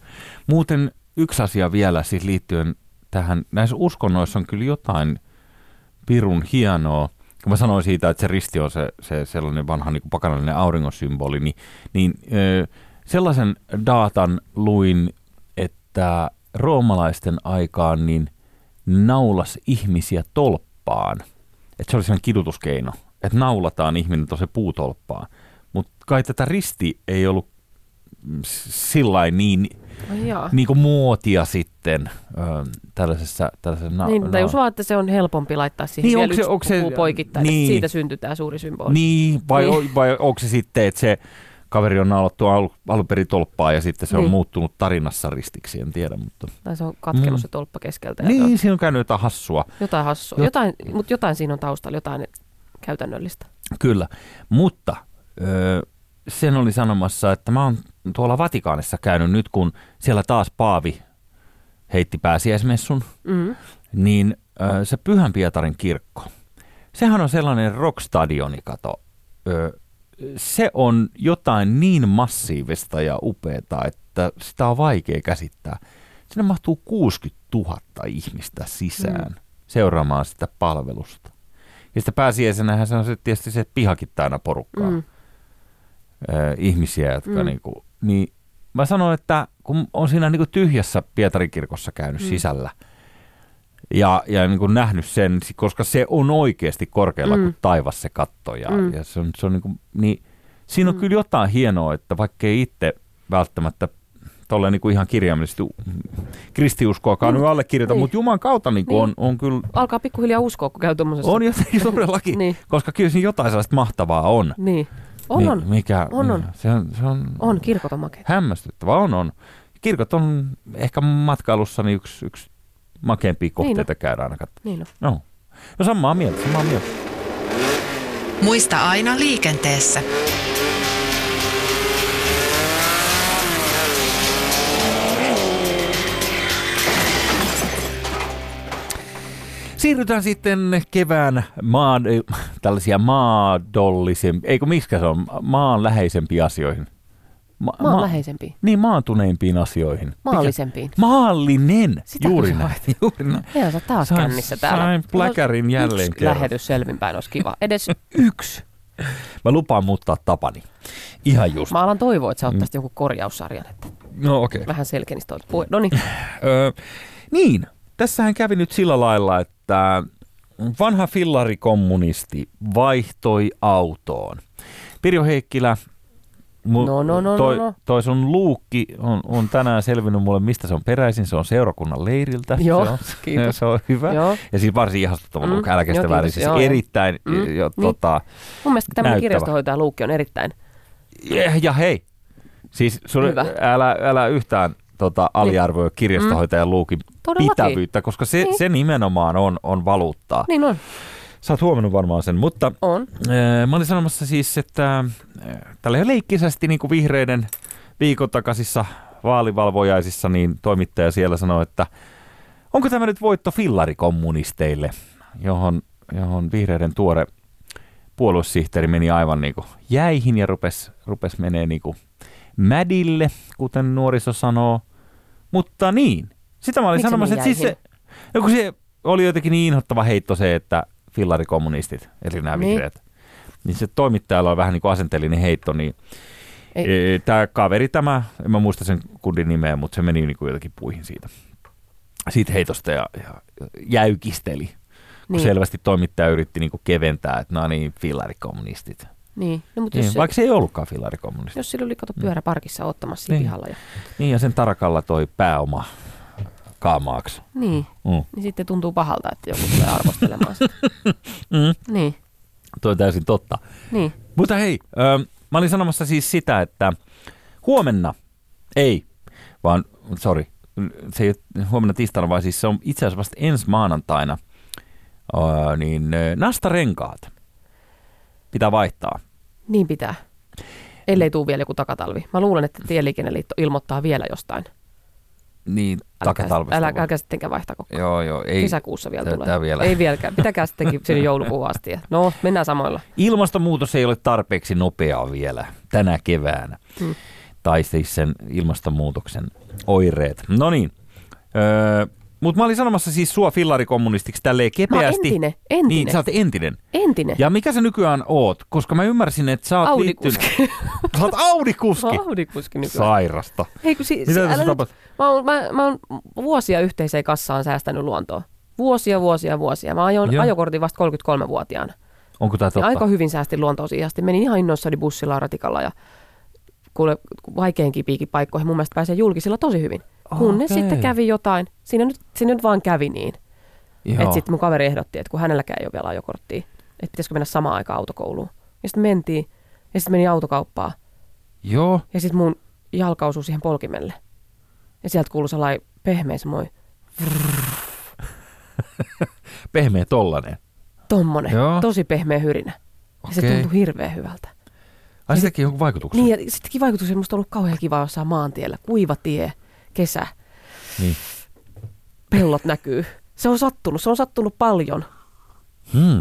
S1: Muuten yksi asia vielä siis liittyen tähän, näissä uskonnoissa on kyllä jotain pirun hienoa. Kun mä sanoin siitä, että se risti on se, se sellainen vanha niin pakanallinen auringonsymboli, niin, niin ö, sellaisen datan luin, että roomalaisten aikaan niin naulas ihmisiä tolppaan. Että se oli sellainen kidutuskeino, että naulataan ihminen tuossa puutolppaan. Mutta kai tätä risti ei ollut sillä niin,
S3: Jaa.
S1: niin kuin muotia sitten ö, tällaisessa, tällaisessa na-
S3: Niin, tai
S1: na-
S3: jos vaan, että se on helpompi laittaa siihen
S1: Niin,
S3: vielä
S1: onko se-
S3: yksi
S1: onko se-
S3: poikittain,
S1: niin.
S3: että siitä syntyy tämä suuri symboli.
S1: Niin, vai,
S3: Niin.
S1: vai onko se sitten, että se kaveri on naulattu al- alun perin tolppaa ja sitten se on
S3: Niin.
S1: muuttunut tarinassa ristiksi, en tiedä. Mutta...
S3: Tai se on katkenut
S1: Mm.
S3: se tolppa keskeltä. on
S1: Niin, siinä on käynyt jotain hassua.
S3: Jotain hassua.
S1: Jot-
S3: Jotain, mutta jotain siinä on taustalla, jotain käytännöllistä.
S1: Kyllä, mutta ö, sen oli sanomassa, että mä oon tuolla Vatikaanissa käynyt nyt, kun siellä taas Paavi heitti pääsiäismessun,
S3: Mm.
S1: niin ö, se Pyhän Pietarin kirkko, sehän on sellainen rockstadioni, kato. Ö, se on jotain niin massiivista ja upeaa, että sitä on vaikea käsittää. Sinne mahtuu 60 000 ihmistä sisään mm. seuraamaan sitä palvelusta. Ja sitten pääsiäisenähän se on se, tietysti se, että pihakin täynnä porukkaa.
S3: Mm.
S1: Ö, ihmisiä, jotka
S3: Mm.
S1: mm. niinku, niin mä sanon, että kun on siinä niinku tyhjässä Pietarin kirkossa käynyt
S3: Mm.
S1: mm. sisällä ja, ja niinku nähnyt sen, koska se on oikeasti korkealla
S3: Mm.
S1: mm. kuin taivas se katto ja,
S3: Mm.
S1: mm. ja se on, se on niinku, niin siinä on
S3: Mm.
S1: kyllä jotain hienoa, että vaikka ei itse välttämättä tolleen niinku ihan kirjaimellisesti kristiuskoakaan
S3: Niin,
S1: nyt allekirjoita,
S3: niin.
S1: mutta Jumalan kautta niinku
S3: Niin.
S1: on, on kyllä,
S3: Alkaa pikkuhiljaa uskoa, kun käy tuommoisessa.
S1: on jotain todellakin,
S3: Niin,
S1: koska kyllä siinä jotain sellaista mahtavaa on.
S3: niin. On,
S1: Niin,
S3: on.
S1: Mikä,
S3: On, on.
S1: niin, Se on, se on,
S3: On, kirkot on makeita.
S1: hämmästyttävä. On, on. Kirkot on ehkä matkailussa niin yksi, yksi makeimpia kohteita niin käydä aina katsomaan.
S3: Niin on.
S1: No. no samaa mieltä, samaa mieltä.
S2: Muista aina liikenteessä.
S1: Siirrytään sitten kevään maan, tällaisia maadollisempia, eikö miskä se on, maanläheisempiin asioihin. Ma,
S3: Maanläheisempiin.
S1: Niin, maantuneimpiin asioihin. Mikä-
S3: Maallisempiin.
S1: Maallinen,
S3: Sitä
S1: juuri näin. Juuri näin.
S3: Hei, sä taas
S1: Sain-
S3: kännissä täällä.
S1: sain pläkärin jälleen
S3: Yksi
S1: kerran.
S3: lähetys selvinpäin olisi kiva. Edes yksi.
S1: Mä lupaan muuttaa tapani. Ihan just.
S3: Mä alan toivoa, että sä ottaisit jonkun korjaussarjan, että
S1: No okei.
S3: vähän selkenisi toi puhe. No niin,
S1: Öö, niin, tässähän kävi nyt sillä lailla, että vanha fillarikommunisti vaihtoi autoon. Pirjo Heikkilä, mu-
S3: No, no, no,
S1: toi,
S3: no, no.
S1: toi sun luukki on, on tänään selvinnyt mulle, mistä se on peräisin. Se on seurakunnan leiriltä.
S3: Joo,
S1: se on,
S3: kiitos.
S1: Se on hyvä.
S3: Joo.
S1: Ja siis varsin ihastuttava
S3: Mm,
S1: luukki, älä kestä
S3: joo,
S1: väärin.
S3: kiitos.
S1: Siis
S3: Joo,
S1: erittäin,
S3: Mm,
S1: jo,
S3: niin.
S1: tota,
S3: mun mielestä tämmöinen kirjastohoitaja Luukki on erittäin,
S1: ja, ja hei, siis sulle,
S3: Hyvä.
S1: älä, älä yhtään tota, aliarvoi kirjastohoitajan luukin
S3: Todellakin.
S1: pitävyyttä, koska se,
S3: Niin.
S1: se nimenomaan on, on valuuttaa.
S3: niin on,
S1: Sä oot huomannut varmaan sen, mutta
S3: on.
S1: äh, mä olin sanomassa siis, että äh, tällä leikkisästi niin kuin vihreiden viikon takaisissa vaalivalvojaisissa, niin toimittaja siellä sanoi, että onko tämä nyt voitto fillarikommunisteille, johon, johon vihreiden tuore puoluesihteeri meni aivan niin kuin jäihin ja rupesi rupes menee niin kuin mädille, kuten nuoriso sanoo. Mutta niin, sitä mä olin
S3: Miksi
S1: sanomassa, että siis se, no kun se oli jotenkin niin inhottava heitto se, että fillarikommunistit, eli nämä
S3: Niin.
S1: vihreät, niin se toimittajalla on vähän niin kuin asenteellinen heitto, niin
S3: Ei.
S1: Tämä kaveri tämä, en mä muista sen kundin nimeä, mutta se meni niin kuin jotenkin puihin siitä, siitä heitosta ja, ja jäykisteli. Kun
S3: Niin.
S1: selvästi toimittaja yritti niin kuin keventää, että no niin, fillarikommunistit.
S3: Niin, no, mutta
S1: Niin,
S3: jos, se,
S1: vaikka se ei ollutkaan fillarikommunisti.
S3: jos sillä oli kato pyörä parkissa ottamassa
S1: Niin.
S3: pihalla. Ja,
S1: Niin, ja sen tarakalla toi pääoma kaamaaksi.
S3: niin,
S1: Mm.
S3: niin sitten tuntuu pahalta, että joku tulee arvostelemaan sitä.
S1: Mm.
S3: Niin,
S1: Toi on täysin totta.
S3: niin.
S1: Mutta hei, ö, mä olin sanomassa siis sitä, että huomenna, ei, vaan, sorry, se ei ole huomenna tiistaina, vaan siis se on itse asiassa vasta ensi maanantaina, ö, niin nastarenkaat pitää vaihtaa.
S3: Niin pitää. Ellei tuu vielä joku takatalvi. Mä luulen, että Tieliikenneliitto ilmoittaa vielä jostain.
S1: Niin, takatalvesta.
S3: älä, älkää sittenkään vaihtako.
S1: Joo, joo, ei.
S3: Kesäkuussa vielä tulee.
S1: vielä.
S3: Ei vieläkään. Pitäkää sittenkin sinne joulukuun asti. No, mennään samoilla.
S1: Ilmastonmuutos ei ole tarpeeksi nopeaa vielä tänä keväänä.
S3: Hmm.
S1: Tai siis sen ilmastonmuutoksen oireet. No niin. Öö, Mutta mä olin sanomassa siis sua fillarikommunistiksi tälleen
S3: Mä
S1: kepeästi.
S3: entinen, entinen,
S1: Niin, sä oot entinen.
S3: entinen.
S1: Ja mikä sä nykyään oot? Koska mä ymmärsin, että sä oot
S3: Audikuski.
S1: liittynyt... Sä oot Audikuski.
S3: Audikuski nykyään.
S1: Sairasta.
S3: Ei, kun si-
S1: Mitä
S3: älä nyt-? Mä oon, mä, mä oon vuosia yhteiseen kassaan säästänyt luontoa. Vuosia, vuosia, vuosia. Mä ajoin
S1: Joo.
S3: ajokortin vasta 33-vuotiaana.
S1: Onko tää
S3: Ja
S1: totta?
S3: aika hyvin säästin luontoa siihen asti. Menin ihan innoissani bussilla ja ratikalla ja kuule, vaikeankin piikin paikkoihin mun mielestä pääsee julkisilla tosi hyvin. Kunnes
S1: Okei.
S3: sitten kävi jotain. Siinä nyt, siinä nyt vaan kävi niin. Että sitten mun kaveri ehdotti, että kun hänelläkään ei ole vielä ajokorttia, että pitäisikö mennä samaan aikaan autokouluun. Ja sitten mentiin. Ja sitten meni autokauppaan.
S1: Joo.
S3: Ja sitten mun jalka osui siihen polkimelle. Ja sieltä kuului sellainen pehmeä semmoinen,
S1: Pehmeä tollanen.
S3: tommonen,
S1: Joo.
S3: tosi pehmeä hyrinä. Ja se
S1: Okei.
S3: tuntui hirveän hyvältä.
S1: Ai se teki jonkun vaikutuksen?
S3: Niin, ja sittenkin vaikutus, että musta on ollut kauhean kiva jossain maantiellä. Kuiva tie, kesä,
S1: Niin.
S3: pellot näkyy. Se on sattunut, se on sattunut paljon.
S1: Hmm.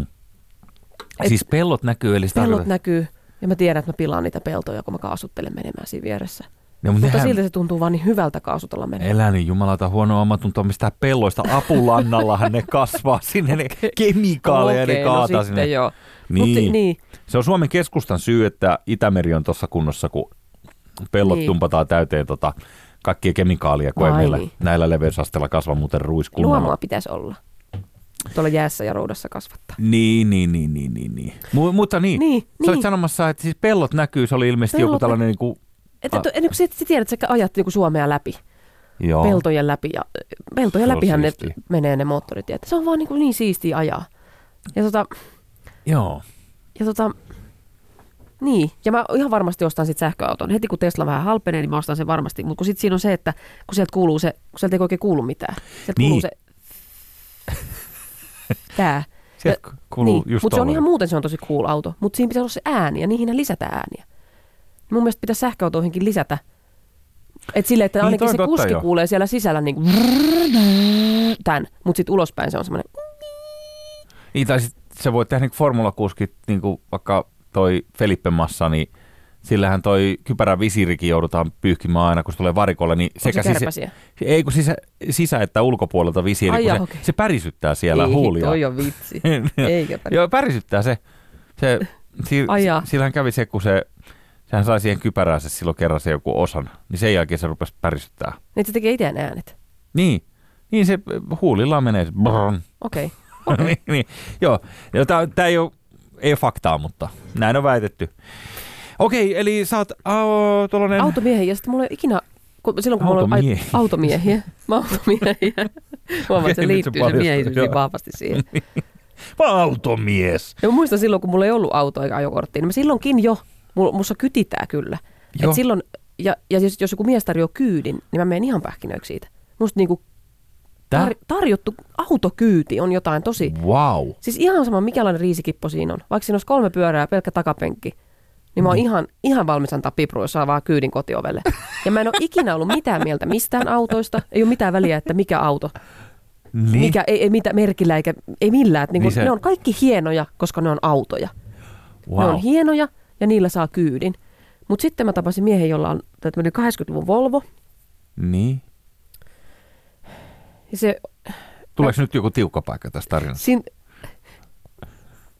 S3: Et-
S1: Siis pellot näkyy, eli sitä
S3: Pellot
S1: tarkoittaa-
S3: näkyy, ja mä tiedän, että mä pilaan niitä peltoja, kun mä kaasuttelen menemään siinä vieressä.
S1: No, mutta
S3: Mutta
S1: nehän-
S3: silti se tuntuu vaan niin hyvältä kaasutella menemään.
S1: Elä niin jumalata huonoa omatuntoa mistään pelloista. Apulannallahan ne kasvaa sinne, ne kemikaaleja
S3: Okei,
S1: ne kaataa
S3: no
S1: sinne.
S3: joo.
S1: Niin.
S3: Mut, niin.
S1: Se on Suomen keskustan syy, että Itämeri on tuossa kunnossa, kun pellot
S3: Niin.
S1: tumpataan täyteen tota, kaikkia kemikaalia, kun ei
S3: Ai
S1: meillä
S3: niin.
S1: näillä leveysasteilla kasva muuten ruis kunnolla.
S3: Luomua pitäisi olla. Tuolla jäässä ja roudassa kasvattaa.
S1: Niin, niin, niin, niin, niin, niin. Mu- mutta niin,
S3: Niin,
S1: sä olit
S3: niin.
S1: sanomassa, että siis pellot näkyy, se oli ilmeisesti joku
S3: Pellot
S1: tällainen niin kuin,
S3: Et, et, ennen kuin sä, sä tiedät, että sä ajat joku Suomea läpi,
S1: joo,
S3: peltojen läpi. Ja, peltojen läpihän ne
S1: siistiä.
S3: menee ne moottoritiet. Se on vaan niin, kuin niin siistiä ajaa. Ja tota,
S1: joo.
S3: ja tota, niin. Ja mä ihan varmasti ostan sitten sähköauton. Heti kun Tesla vähän halpenee, niin mä ostan sen varmasti. Mutta kun sitten siinä on se, että kun sieltä kuuluu se, kun sieltä ei oikein kuulu mitään. Sieltä
S1: Niin.
S3: kuuluu se, tää.
S1: Sieltä kuuluu
S3: niin,
S1: just
S3: mutta se on ihan muuten se on tosi cool auto, mutta siinä pitäisi olla se ääni ja niihin lisätään ääniä. Mun mielestä pitäisi sähköautoihinkin lisätä. Et sille, että
S1: Niin,
S3: ainakin
S1: on
S3: se kuski
S1: joo.
S3: kuulee siellä sisällä niin tämän, mutta sitten ulospäin se on semmoinen,
S1: Niin, tai sit se voi tehdä niin formulakuskit, niin kuin vaikka toi Felipe Massa, niin sillähän toi kypärän visirikin joudutaan pyyhkimään aina, kun se tulee varikolle, niin
S3: se
S1: sekä sisä, ei kun sisä, sisä että ulkopuolelta visiiri,
S3: Ai
S1: kun se,
S3: okei.
S1: se pärisyttää siellä
S3: Ei,
S1: huulia.
S3: toi on vitsi. Eikä pärjää.
S1: Joo, pärisyttää se. Se si- sillähän kävi se, kun se, sehän sai siihen kypäräänsä silloin kerran se joku osan, niin sen jälkeen se rupesi pärisyttää.
S3: Niin se tekee itse ne äänet.
S1: Niin, niin se huulillaan menee.
S3: Okei. Okay.
S1: niin, niin, joo, tämä ei ole, ei ole faktaa, mutta näin on väitetty. Okei, eli sä oot oh, tuollainen...
S3: Automiehiä. Ja sitten mulla ei ikinä, kun, silloin kun mulla on
S1: Automiehiä.
S3: automiehiä. Mä automiehiä. Huomaan, että se liittyy se miehisyys niin vahvasti siihen.
S1: Mä automies.
S3: Ja mä muistan silloin, kun mulla ei ollut auto eikä ajokorttia, niin mä silloinkin jo, mussa kytitää kyllä.
S1: Joo.
S3: Et silloin, ja, ja jos, jos joku mies tarjoaa kyydin, niin mä menen ihan pähkinöiksi siitä. Musta niinku
S1: Tää?
S3: tar, tarjottu autokyyti on jotain tosi...
S1: Wow.
S3: Siis ihan sama, mikälainen riisikippo siinä on. Vaikka siinä olisi kolme pyörää ja pelkkä takapenkki, niin mä oon ihan, ihan valmis antaa pipru, jos saa vaan kyydin kotiovelle. Ja mä en ole ikinä ollut mitään mieltä mistään autoista. Ei ole mitään väliä, että mikä auto.
S1: Niin.
S3: Mikä, ei, ei mitä merkillä eikä ei millään. Et Niin
S1: Niin
S3: niin
S1: se-
S3: Ne on kaikki hienoja, koska ne on autoja.
S1: Wow.
S3: Ne on hienoja ja niillä saa kyydin. Mutta sitten mä tapasin miehen, jolla on tämmöinen 80-luvun Volvo.
S1: Niin.
S3: Se,
S1: Tuleeko nyt joku tiukka paikka tässä tarinassa?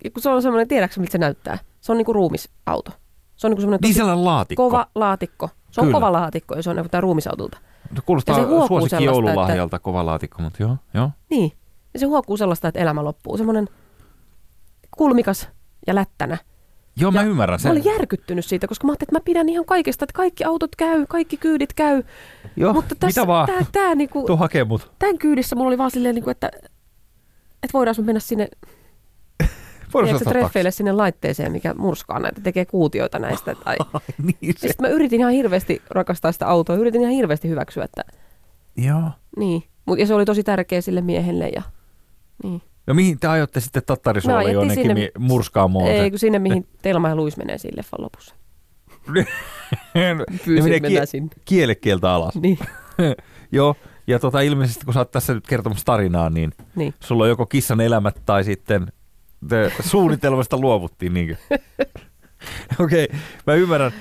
S3: ja kun se on semmoinen, tiedätkö miltä se näyttää? Se on niinku ruumisauto. Se on niinku semmoinen
S1: Niin
S3: tosi
S1: laatikko.
S3: kova laatikko. Se on
S1: Kyllä.
S3: kova laatikko ja se on niinku tää ruumisautolta.
S1: No, Kuulostaa
S3: Ja se
S1: suosikki joululahjalta kova laatikko, mutta joo, joo.
S3: Niin. Ja se huokuu sellaista, että elämä loppuu. Semmoinen kulmikas ja lättänä.
S1: Joo, mä
S3: Ja
S1: ymmärrän
S3: Mä
S1: sen.
S3: olin järkyttynyt siitä, koska mä ajattelin, että mä pidän ihan kaikesta, että kaikki autot käy, kaikki kyydit käy.
S1: Joo,
S3: Mutta tässä,
S1: mitä vaan.
S3: tää, tää niinku,
S1: Tuo hakee mut.
S3: tämän kyydissä mulla oli vaan silleen, niinku, että, että voidaan me mennä sinne
S1: Voidaan
S3: treffeille sinne laitteeseen, mikä murskaa näitä, tekee kuutioita näistä. Tai...
S1: niin se.
S3: Sitten mä yritin ihan hirveästi rakastaa sitä autoa, yritin ihan hirveästi hyväksyä, että
S1: Joo.
S3: niin. Mut, ja se oli tosi tärkeä sille miehelle. Ja, niin.
S1: No mihin te ajoitte sitten
S3: Me
S1: Tattarisuolle
S3: ajettiin
S1: jonnekin
S3: sinne-
S1: murskaamoon?
S3: Ei, kun sinne mihin Telma ja Luis menee siinä leffan lopussa. Pyysin
S1: menee
S3: mennä
S1: kie-
S3: sinne.
S1: kielekieltä alas.
S3: Niin,
S1: Joo, ja tota, ilmeisesti kun sä oot tässä nyt kertomassa tarinaa, niin
S3: niin.
S1: sulla on joko kissan elämät tai sitten te, suunnitelmasta luovuttiin. Niinkö? Okei, okay, mä ymmärrän.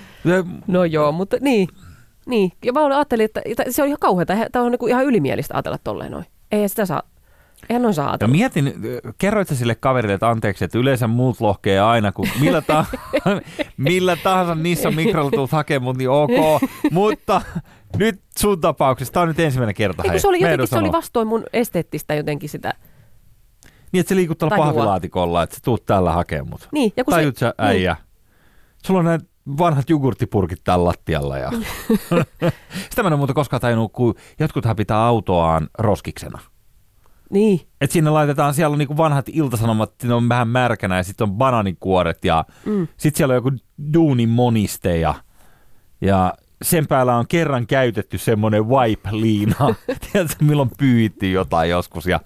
S3: No joo, mutta niin. Niin, ja mä ajattelin, että se on ihan kauheata. Tämä on niinku ihan ylimielistä ajatella tolleen noin. Eihän sitä saa, eihän noin saa
S1: Ja
S3: ajatella.
S1: mietin, kerroit sä sille kaverille, että anteeksi, että yleensä muut lohkee aina, kun millä, ta- millä tahansa niissä mikrolla tulet hakemaan niin ok. Mutta nyt sun tapauksessa, tämä on nyt ensimmäinen kerta.
S3: Ei, se oli,
S1: en
S3: jotenkin, se oli vastoin mun esteettistä jotenkin sitä.
S1: Niin, että se liikut tuolla pahvilaatikolla, että sä tuut täällä hakemaan.
S3: Niin, ja kun
S1: Tajut
S3: se,
S1: sä äijä. Sulla on näitä vanhat jogurttipurkit täällä lattialla. Ja... Sitä mä en ole muuta koskaan tajunnut, kun jotkuthan pitää autoaan roskiksena.
S3: Niin,
S1: Et sinne laitetaan, siellä on niinku vanhat iltasanomat, ne on vähän märkänä ja sitten on bananikuoret ja
S3: mm.
S1: sitten siellä on joku duunin moniste ja, ja sen päällä on kerran käytetty semmoinen wipe-liina. Tiedätkö, milloin pyyhittiin jotain joskus ja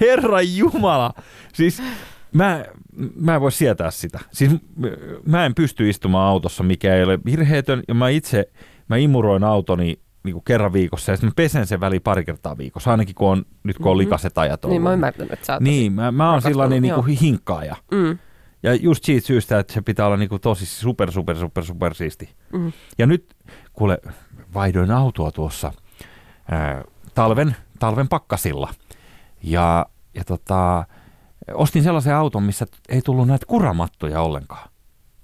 S1: herra jumala, siis mä, mä en voi sietää sitä. Siis mä en pysty istumaan autossa, mikä ei ole virheetön ja mä itse, mä imuroin autoni niin kuin kerran viikossa ja sitten mä pesen sen väliin pari kertaa viikossa, ainakin kun on, nyt kun on
S3: Mhm.
S1: likaset ajat ollut.
S3: niin mä oon ymmärtänyt, että sä oot
S1: Niin, mä, mä oon sellainen niin kuin hinkkaaja.
S3: Mm,
S1: Ja just siitä syystä, että se pitää olla niinku tosi super, super, super, super siisti.
S3: mm.
S1: Ja nyt, kuule, vaihdoin autoa tuossa ää, talven, talven pakkasilla. Ja, ja tota, ostin sellaisen auton, missä ei tullut näitä kuramattoja ollenkaan.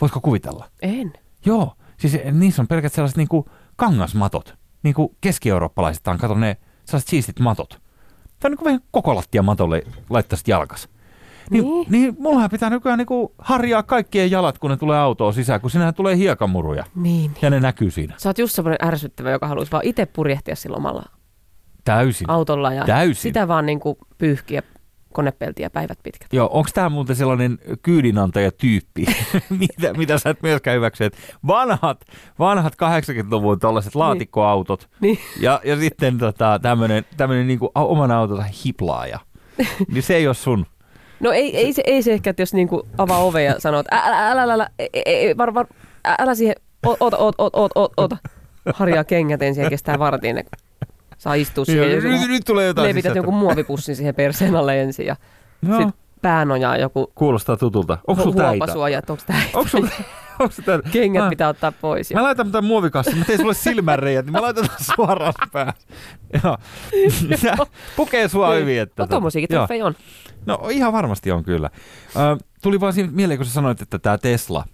S1: Voitko kuvitella?
S3: En.
S1: Joo, siis niissä on pelkät sellaiset niinku kangasmatot. Niin kuin keski-eurooppalaiset on, kato ne sellaiset siistit matot. Tämä on niin kuin vähän koko lattia matolle laittaisit jalkas. Niin, niin.
S3: Niin.
S1: niin mullahan pitää nykyään niinku harjaa kaikkien jalat, kun ne tulee autoon sisään, kun sinähän tulee hiekamuruja.
S3: Niin.
S1: Ja ne näkyy siinä.
S3: Sä oot just semmoinen ärsyttävä, joka haluaisi vaan itse purjehtia sillä omalla
S1: Täysin.
S3: autolla ja
S1: Täysin.
S3: sitä vaan niin kuin pyyhkiä konepeltiä päivät pitkät.
S1: Joo, onko tämä muuten sellainen kyydinantaja-tyyppi, mitä, mitä sä et myöskään hyväksy, että vanhat, vanhat 80-luvun tällaiset laatikkoautot
S3: Niin.
S1: ja, ja sitten tota, tämmöinen niinku oman autonsa hiplaaja, niin se ei ole sun.
S3: No ei, ei, se, ei se ehkä, että jos niinku avaa ove ja sanoo, että älä, älä, älä, älä, ei, var, var, älä siihen, oota, oota, oota, oota, oota, oota. Harjaa kengät ensin ja kestää vartin, saa istua siihen.
S1: Joo, nyt, nyt tulee jotain
S3: Levität jonkun muovipussin siihen perseen alle ensin ja
S1: Joo,
S3: sit päänojaa joku
S1: kuulostaa tutulta. Onko sulla täitä?
S3: huopasuoja, että onko tämä
S1: Onko sulla, onko täitä?
S3: kengät
S1: Mä-
S3: pitää ottaa pois. Ja...
S1: Mä laitan tämän muovikassin, mä teen sulle silmänreijät, niin mä laitan tämän suoraan päähän. Joo. Pukee sua hyvin. Että
S3: No
S1: tota-
S3: tommosiakin treffejä on.
S1: No ihan varmasti on kyllä. Ö, tuli vaan siinä mieleen, kun sä sanoit, että tämä Tesla,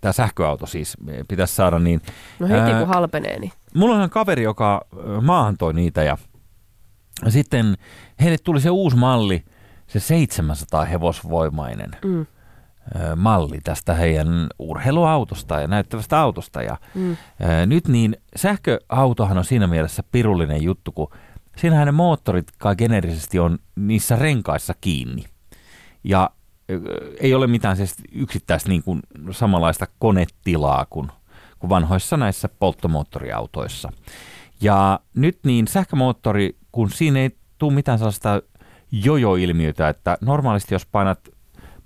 S1: tämä sähköauto siis eh, pitäisi saada, niin
S3: No heti
S1: Ää,
S3: kun halpenee, niin
S1: mulla on kaveri, joka maahan toi niitä ja sitten heille tuli se uusi malli, se 700 hevosvoimainen
S3: mm,
S1: malli tästä heidän urheiluautosta ja näyttävästä autosta. Ja
S3: mm.
S1: ö, nyt niin sähköautohan on siinä mielessä pirullinen juttu, kun siinähän ne moottorit kai geneerisesti on niissä renkaissa kiinni. Ja ei ole mitään siis yksittäistä niin kuin samanlaista konetilaa kuin, kuin vanhoissa näissä polttomoottoriautoissa. Ja nyt niin sähkömoottori, kun siinä ei tule mitään sellaista jojo-ilmiötä, että normaalisti jos painat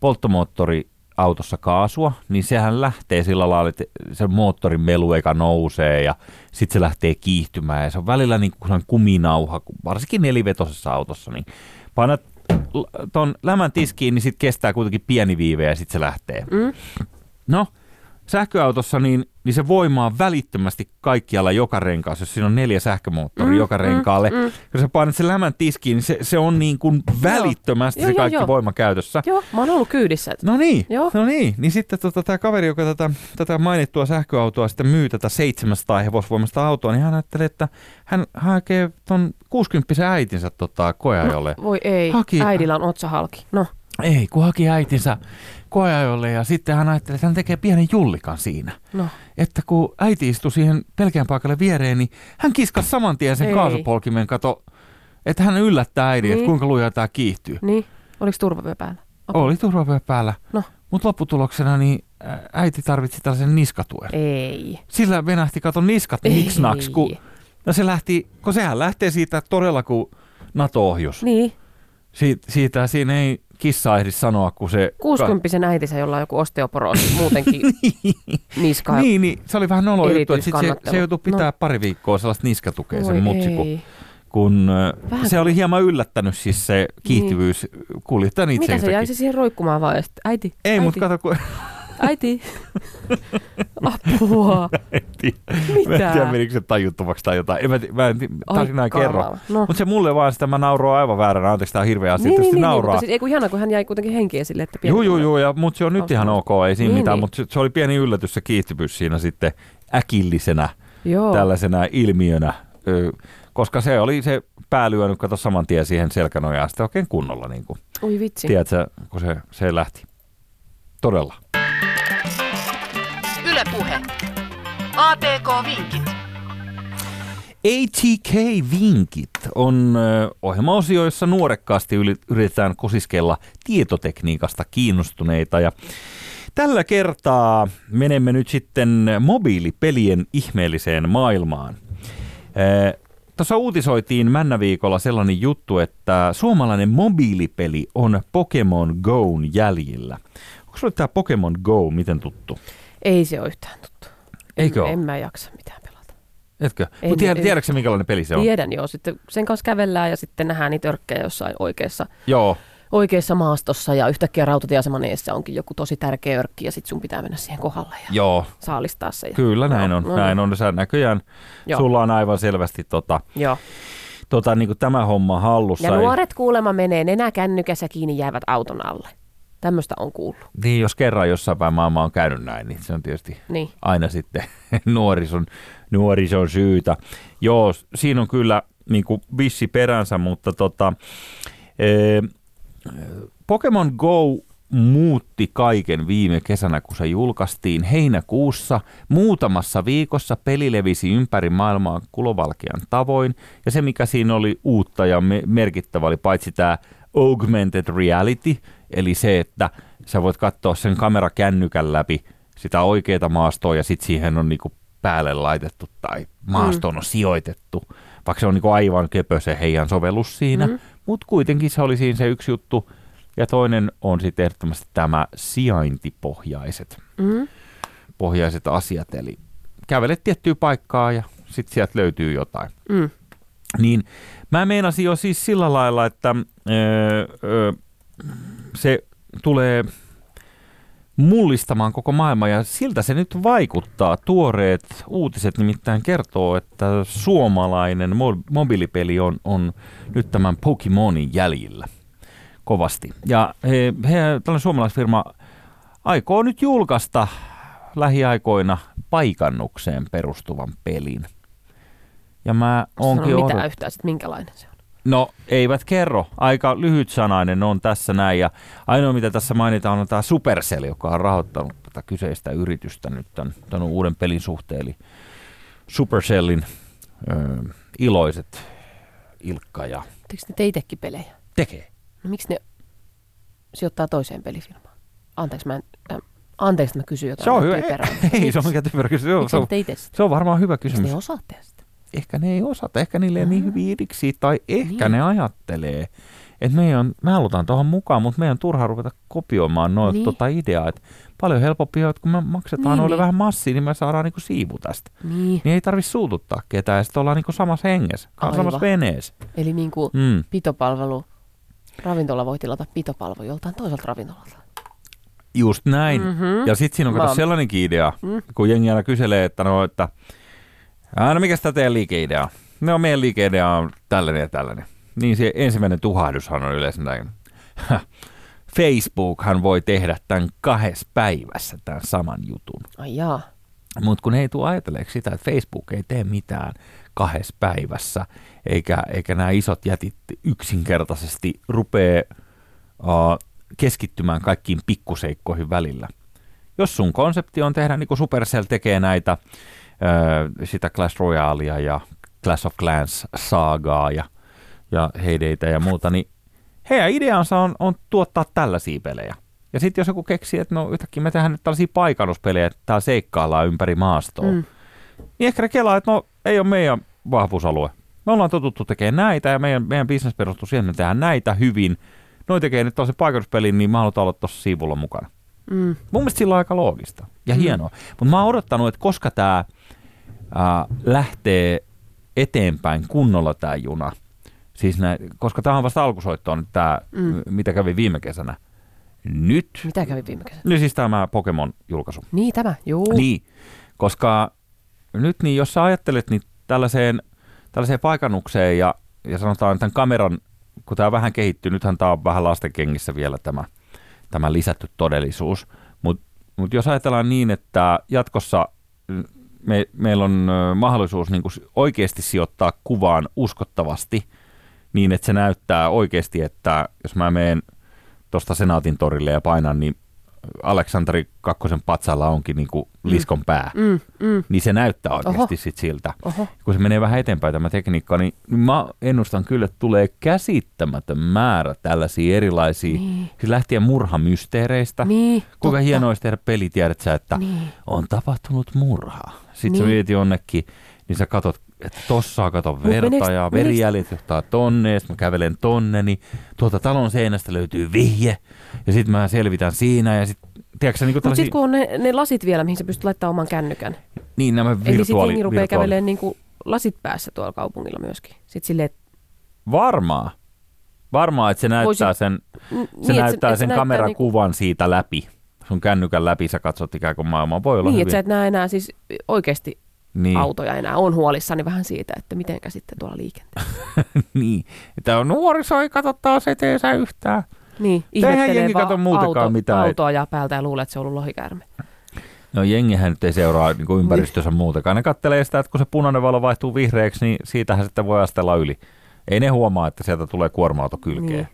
S1: polttomoottoriautossa kaasua, niin sehän lähtee sillä lailla, että se moottorin melu eka nousee ja sitten se lähtee kiihtymään ja se on välillä niin kuin kuminauha, varsinkin nelivetosessa autossa, niin painat ton lämän tiskiin, niin sitten kestää kuitenkin pieni viive ja sitten se lähtee.
S3: Mm.
S1: No, sähköautossa niin, niin se voima on välittömästi kaikkialla joka renkaassa, jos siinä on neljä sähkömoottoria
S3: Mm,
S1: joka
S3: mm,
S1: renkaalle.
S3: mm.
S1: Kun sä painat sen lämän tiskiin, niin se, se on niin kuin välittömästi
S3: Joo,
S1: se
S3: joo,
S1: kaikki
S3: joo.
S1: voima käytössä.
S3: Joo, mä oon ollut kyydissä.
S1: No niin,
S3: Joo.
S1: no niin. Niin sitten tota, tämä kaveri, joka tätä, tätä mainittua sähköautoa sitten myy tätä 700 hevosvoimasta autoa, niin hän ajattelee, että hän hakee ton 60 äitinsä tota, koeajolle.
S3: Voi ei,
S1: Haki-
S3: äidillä on otsa halki. No,
S1: Ei, kun haki äitinsä koeajolle ja sitten hän ajattelee, että hän tekee pienen jullikan siinä.
S3: no.
S1: Että kun äiti istui siihen pelkään paikalle viereen, niin hän kiskasi saman tien sen
S3: Ei.
S1: kaasupolkimen kato, että hän yllättää äidin, että
S3: Niin.
S1: kuinka lujaa tämä kiihtyy.
S3: Niin, oliko turvavyö päällä? Apua.
S1: Oli turvavyö päällä.
S3: No.
S1: Mutta lopputuloksena niin äiti tarvitsi tällaisen niskatuen.
S3: Ei.
S1: Sillä venähti kato niskat niksnaks, kun, no se lähti, kun sehän lähtee siitä todella kuin NATO-ohjus.
S3: Niin,
S1: Si- siitä siinä ei kissa ehdi sanoa, kun se...
S3: 60 äitinsä, jolla on joku osteoporoosi muutenkin niska.
S1: Niin, niin, se oli vähän nolo juttu, että sit se, se joutui pitää
S3: No.
S1: pari viikkoa sellaista niskatukea
S3: Voi
S1: sen mutsi, kun, kun
S3: Vähän
S1: se oli hieman yllättänyt siis se kiihtyvyys kuljettajan
S3: Mitä se
S1: itseltäkin.
S3: jäisi siihen roikkumaan vaan? sit, Äiti,
S1: Ei,
S3: äiti,
S1: mutta kato, kun
S3: äiti. Apua.
S1: en tiedä, mä en
S3: Mitä?
S1: tiedä menikö se tajuttomaksi tai jotain. En mä, mä en, tarinaa
S3: Ai
S1: kerro.
S3: No.
S1: Mutta se mulle vaan sitä mä nauroin aivan vääränä. Anteeksi, tää on hirveä asia.
S3: Niin, niin, niin,
S1: nauraa.
S3: mutta siis ei kun ihana, kun hän jäi kuitenkin henkiin sille, että pieni
S1: Joo, joo, ja, mutta se on nyt ihan ok, ei siinä
S3: Niin,
S1: mitään,
S3: niin.
S1: mutta se, oli pieni yllätys se kiihtyvyys siinä sitten äkillisenä
S3: Joo.
S1: tällaisena ilmiönä, ö, koska se oli se pää lyönyt, kato saman tien siihen selkänojaan sitten oikein kunnolla, niin kuin,
S3: Oi vitsi.
S1: tiedätkö, kun se, se lähti. Todella.
S2: Ylepuhe. ATK-vinkit.
S1: ATK-vinkit on ohjelmaosio, jossa nuorekkaasti yritetään kosiskella tietotekniikasta kiinnostuneita. Ja tällä kertaa menemme nyt sitten mobiilipelien ihmeelliseen maailmaan. Tuossa uutisoitiin Männäviikolla sellainen juttu, että suomalainen mobiilipeli on Pokemon Go'n jäljillä. Onko sulle tämä Pokemon Go miten tuttu?
S3: Ei se ole yhtään tuttu.
S1: Eikö
S3: en,
S1: ole?
S3: en mä jaksa mitään pelata.
S1: Etkö? Mutta tiedät,
S3: ei.
S1: tiedätkö sä, minkälainen peli se on?
S3: Tiedän joo. Sitten sen kanssa kävellään ja sitten nähdään niitä örkkejä jossain oikeassa,
S1: Joo.
S3: oikeassa maastossa ja yhtäkkiä rautatieaseman edessä onkin joku tosi tärkeä örkki ja sitten sun pitää mennä siihen kohdalle ja
S1: Joo,
S3: saalistaa se. Ja...
S1: Kyllä näin on.
S3: no
S1: näin
S3: niin.
S1: on. Sä näköjään,
S3: Joo.
S1: sulla on aivan selvästi tota,
S3: Joo.
S1: tota, niin tämä homma hallussa.
S3: Ja nuoret kuulemma menee nenä kännykässä kiinni jäävät auton alle. Tämmöistä on kuullut.
S1: Niin, jos kerran jossain päin maailmaa on käynyt näin, niin se on tietysti
S3: Niin.
S1: aina sitten nuorison, nuorison syytä. Joo, siinä on kyllä niin kuin vissi peränsä, mutta tota, ee, Pokemon Go muutti kaiken viime kesänä, kun se julkaistiin heinäkuussa. Muutamassa viikossa peli levisi ympäri maailmaa kulovalkean tavoin. Ja se, mikä siinä oli uutta ja me- merkittävä, oli paitsi tämä augmented reality, eli se, että sä voit katsoa sen kamerakännykän läpi sitä oikeaa maastoa ja sitten siihen on niinku päälle laitettu tai maastoon on sijoitettu, vaikka se on niinku aivan köpö se heidän sovellus siinä,
S3: Mm.
S1: mm. mutta kuitenkin se oli siinä se yksi juttu. Ja toinen on sitten ehdottomasti tämä sijaintipohjaiset
S3: Mm.
S1: pohjaiset asiat, eli kävelet tiettyä paikkaa ja sitten sieltä löytyy jotain.
S3: Mm.
S1: Niin mä meinasin jo siis sillä lailla, että öö, öö, se tulee mullistamaan koko maailman ja siltä se nyt vaikuttaa. Tuoreet uutiset nimittäin kertoo, että suomalainen mo- mobiilipeli on, on nyt tämän Pokemonin jäljillä. kovasti. Ja he, he, tällainen suomalaisfirma aikoo nyt julkaista lähiaikoina paikannukseen perustuvan pelin. Ja mä
S3: Onko
S1: onkin
S3: mitään
S1: odot-
S3: yhtään, sit minkälainen se on?
S1: No eivät kerro. Aika lyhytsanainen on tässä näin. Ja ainoa mitä tässä mainitaan on tämä Supercell, joka on rahoittanut tätä kyseistä yritystä nyt tämän, tämän uuden pelin suhteen. Eli Supercellin ö, iloiset Ilkka ja
S3: Teekö ne teitäkin pelejä?
S1: tekee.
S3: No miksi ne sijoittaa toiseen pelifirmaan? Anteeksi, mä, en, äh, anteeksi, että mä kysyn jotain.
S1: Se on hyvä.
S3: typerää.
S1: Ei, se on mikä typerä kysymys. Se on,
S3: Miksi
S1: se on, se on varmaan hyvä
S3: Miksi
S1: kysymys.
S3: ne osaa tehdä sitä?
S1: Ehkä ne ei osata, ehkä niille ei niin
S3: Ah.
S1: hyviä idiksi, tai ehkä
S3: Niin.
S1: ne ajattelee, että meidän, me halutaan tuohon mukaan, mutta meidän on turha ruveta kopioimaan noita
S3: Niin.
S1: tota ideaa, että paljon helpompi on, että kun me maksetaan
S3: Niin,
S1: noille
S3: niin.
S1: vähän massia, niin me saadaan niinku siivu tästä.
S3: Niin.
S1: Niin ei tarvi suututtaa ketään, ja sitten ollaan niinku samassa hengessä,
S3: Aivan.
S1: samassa veneessä.
S3: Eli niin kuin
S1: Mm.
S3: pitopalvelu, ravintola voi tilata pitopalvelu joltain toiselta ravintolalta.
S1: Just näin.
S3: Mhm.
S1: Ja sitten siinä on kato sellainenkin idea,
S3: Mm.
S1: kun jengi aina kyselee, että no, että aina mikä sitä teidän liikeidea on? No meidän liikeidea on tällainen ja tällainen. Niin se ensimmäinen tuhahdushan on yleensä näin. Facebookhan voi tehdä tämän kahdessa päivässä tämän saman jutun.
S3: Ai jaa.
S1: Mutta kun ei tule ajatelleeksi sitä, että Facebook ei tee mitään kahdessa päivässä, eikä, eikä nämä isot jätit yksinkertaisesti rupee uh, keskittymään kaikkiin pikkuseikkoihin välillä. Jos sun konsepti on tehdä, niin kuin Supercell tekee näitä, sitä Clash Royalea ja Clash of Clans saagaa ja, ja heideitä ja muuta, niin heidän ideansa on, on tuottaa tällaisia pelejä. Ja sitten jos joku keksii, että no yhtäkkiä me tehdään nyt tällaisia paikannuspelejä, että täällä seikkaillaan ympäri maastoa, mm. Niin ehkä ne kelaa, että no ei ole meidän vahvuusalue. Me ollaan totuttu tekemään näitä ja meidän, meidän bisnes perustuu siihen, että me tehdään näitä hyvin. Noi tekee nyt tällaisen paikannuspelin, niin mä halutaan olla tuossa siivulla mukana.
S3: Mm.
S1: Mun mielestä sillä on aika loogista ja
S3: Mm.
S1: hienoa. Mutta mä oon odottanut, että koska tämä lähtee eteenpäin kunnolla tämä juna. Siis nää, koska tämä on vasta alkusoittoa nyt tämä,
S3: Mm.
S1: mitä kävi viime kesänä. Nyt,
S3: Mitä kävi viime kesänä?
S1: niin siis tämä Pokemon-julkaisu.
S3: Niin tämä, juu.
S1: Niin, koska nyt niin, jos sä ajattelet, niin tällaiseen, tällaiseen paikannukseen ja, ja sanotaan tämän kameran, kun tämä vähän kehittyy, nythän tämä on vähän lastenkengissä vielä tämä, tämä lisätty todellisuus, mutta mut jos ajatellaan niin, että jatkossa mm, me, meillä on mahdollisuus niin kuin oikeasti sijoittaa kuvaan uskottavasti, niin että se näyttää oikeasti, että jos mä menen tuosta Senaatin torille ja painan, niin Aleksanteri Kakkosen patsalla onkin niin kuin liskon pää.
S3: Mm, mm.
S1: Niin se näyttää oikeasti
S3: Oho.
S1: sit siltä.
S3: Oho.
S1: Kun se menee vähän eteenpäin tämä tekniikka, niin mä ennustan kyllä, että tulee käsittämätön määrä tällaisia erilaisia,
S3: Niin.
S1: siis lähtien murhamysteereistä.
S3: Niin,
S1: Kuinka hienoa olisi tehdä peli, tiedät sä, että
S3: Niin.
S1: on tapahtunut murha. Sitten niin. sä mietit jonnekin, niin sä katot, että tossa kato verta
S3: meneekö-
S1: ja verijäljet johtaa tonne, ja mä kävelen tonne, niin tuolta talon seinästä löytyy vihje, ja sitten mä selvitän siinä, ja sitten, tiedätkö niin tällaisia,
S3: sitten kun on ne, ne lasit vielä, mihin sä pystyt laittamaan oman kännykän.
S1: niin nämä
S3: Eli sitten
S1: virtuaali,
S3: jengi rupeaa
S1: virtuaali.
S3: kävelemään niin kuin lasit päässä tuolla kaupungilla myöskin. Sitten silleen, että
S1: Varmaa. Varmaa, että se näyttää
S3: Voisi-
S1: sen,
S3: n-
S1: se
S3: niin,
S1: näyttää
S3: et
S1: sen
S3: näyttää
S1: kamerakuvan siitä läpi. Sun kännykän läpi sä katsot ikään kuin maailmaa. Voi olla
S3: Niin,
S1: hyvin.
S3: että sä et näe enää siis oikeasti
S1: niin.
S3: autoja enää. On huolissani vähän siitä, että mitenkä sitten tuolla liikenteessä.
S1: niin. Että on nuoriso, ei katso taas eteensä yhtään.
S3: Niin, ihmettelee
S1: jengi kato muutakaan
S3: auto,
S1: mitään.
S3: autoa ja päältä ja luulee, että se on ollut lohikäärme.
S1: No jengihän nyt ei seuraa niin ympäristössä muutakaan. Ne kattelee sitä, että kun se punainen valo vaihtuu vihreäksi, niin siitähän sitten voi astella yli. Ei ne huomaa, että sieltä tulee kuorma-auto kylkeen.
S3: Niin.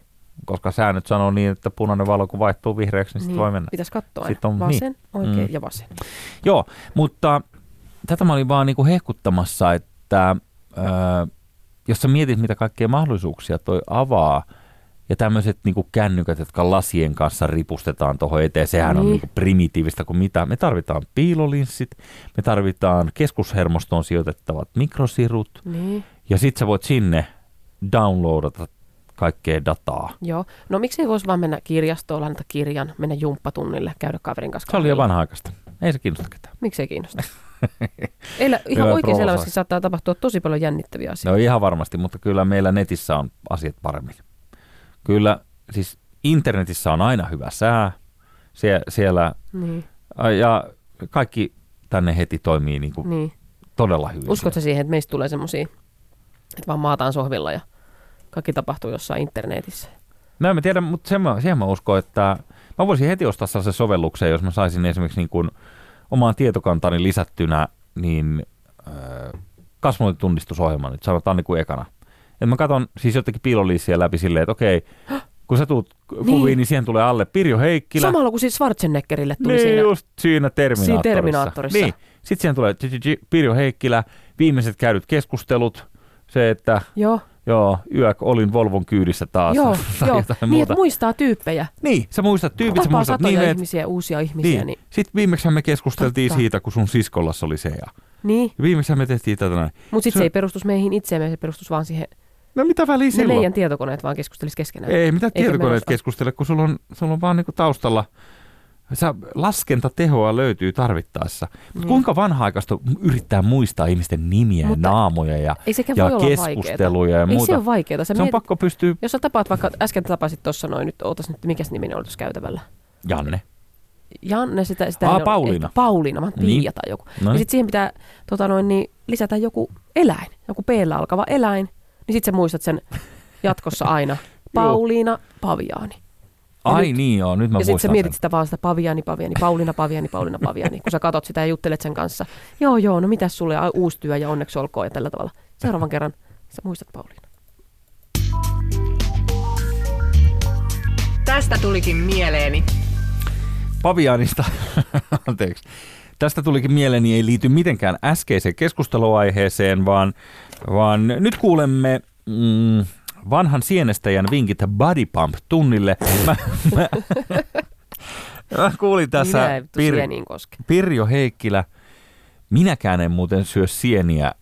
S1: Koska säännöt sanoo niin, että punainen valo kun vaihtuu vihreäksi, niin, sitten voi mennä.
S3: Pitäisi katsoa.
S1: Sitten on-
S3: vasen, oikein
S1: Mm.
S3: ja vasen.
S1: Joo, mutta tätä mä olin vaan niinku hehkuttamassa, että ö, jos sä mietit, mitä kaikkea mahdollisuuksia toi avaa, ja tämmöiset niinku kännykät, jotka lasien kanssa ripustetaan tuohon eteen, sehän on
S3: Niin.
S1: niinku primitiivistä kuin mitä. Me tarvitaan piilolinssit, me tarvitaan keskushermostoon sijoitettavat mikrosirut,
S3: Niin,
S1: ja sit sä voit sinne downloadata kaikkea dataa.
S3: joo. No miksi ei voisi vaan mennä kirjastoon, lainata kirjan, mennä jumppatunnille, käydä kaverin kanssa
S1: Se oli jo vanha-aikaista. Ei se kiinnosta ketään.
S3: Miksi ei kiinnosta? Eilä, ihan oikein elämässä saattaa tapahtua tosi paljon jännittäviä
S1: No
S3: asioita.
S1: ihan varmasti, mutta kyllä meillä netissä on asiat paremmin. Kyllä, siis internetissä on aina hyvä sää. Sie- siellä,
S3: Niin,
S1: ja kaikki tänne heti toimii niin kuin
S3: niin.
S1: todella hyvin.
S3: Uskotko siihen, että meistä tulee semmoisia, että vaan maataan sohvilla ja kaikki tapahtuu jossain internetissä?
S1: No en mä tiedä, mutta sen mä, siihen mä uskon, että mä voisin heti ostaa sellaisen sovelluksen, jos mä saisin esimerkiksi niin kuin omaan tietokantani lisättynä niin äh, kasvotunnistusohjelman, nyt sanotaan niin kuin ekana. Et mä katson siis jotenkin piiloliissiä läpi silleen, että okei, kun sä tuut kuviin, niin. niin siihen tulee alle Pirjo Heikkilä.
S3: Samalla kuin siis Schwarzeneggerille tuli
S1: niin,
S3: siinä.
S1: just siinä Terminaattorissa.
S3: Siinä Terminaattorissa.
S1: Niin. Sitten siihen tulee Pirjo Heikkilä, viimeiset käydyt keskustelut, se, että
S3: Joo,
S1: joo, yök olin Volvon kyydissä taas.
S3: joo,
S1: tai
S3: joo. Niin,
S1: muuta.
S3: muistaa tyyppejä.
S1: Niin, sä muistat tyypit, sä
S3: Tapaa
S1: muistat
S3: satoja
S1: nimet.
S3: ihmisiä, uusia ihmisiä.
S1: Niin.
S3: Niin,
S1: Sitten viimeksi me keskusteltiin
S3: Totta.
S1: siitä, kun sun siskollas oli se. Ja
S3: niin.
S1: viimeksi me tehtiin tätä näin.
S3: mutta sitten
S1: Se-
S3: se ei perustus meihin itseemme, se perustus vaan siihen,
S1: No mitä väliä
S3: ne
S1: silloin?
S3: meidän tietokoneet vaan keskustelis keskenään.
S1: Ei, mitä tietokoneet keskustele, kun sulla on, sulla on vaan niinku taustalla Sä, laskentatehoa löytyy tarvittaessa.
S3: Niin.
S1: kuinka vanha-aikaista yrittää muistaa ihmisten nimiä ja
S3: Mutta
S1: naamoja ja,
S3: sekään
S1: ja
S3: olla
S1: keskusteluja ja
S3: vaikeeta. Ei
S1: muuta.
S3: se ole vaikeeta. Sä
S1: se on
S3: mietit,
S1: pakko pystyä...
S3: Jos sä tapaat vaikka, äsken tapasit tuossa noin, nyt ootas nyt, mikäs nimi oli tuossa käytävällä?
S1: Janne.
S3: Janne, sitä, sitä
S1: Aa,
S3: ei ole-
S1: Pauliina.
S3: Pauliina, vaan
S1: Niin.
S3: Tiia tai joku.
S1: No.
S3: Ja sitten siihen pitää tota noin, niin, lisätä joku eläin, joku p alkava eläin. Niin sitten sä muistat sen jatkossa aina. Pauliina Paviaani. Ja
S1: Ai
S3: nyt-
S1: niin joo, nyt mä
S3: ja sitten sä mietit
S1: sen.
S3: sitä vaan sitä Paviani, Paviani, Pauliina, Paviani, Pauliina, Paviani, kun sä katot sitä ja juttelet sen kanssa. Joo, joo, no mitäs sulle, Ai, uusi työ ja onneksi olkoon ja tällä tavalla. Seuraavan kerran sä muistat Pauliina.
S2: Tästä tulikin mieleeni.
S1: Pavianista, anteeksi. Tästä tulikin mieleeni, ei liity mitenkään äskeiseen keskusteluaiheeseen, vaan, vaan nyt kuulemme mm, vanhan sienestäjän vinkit Body Pump-tunnille. Mä, mä, mä kuulin tässä Pir. Pirjo Heikkilä. Minäkään en muuten syö sieniä,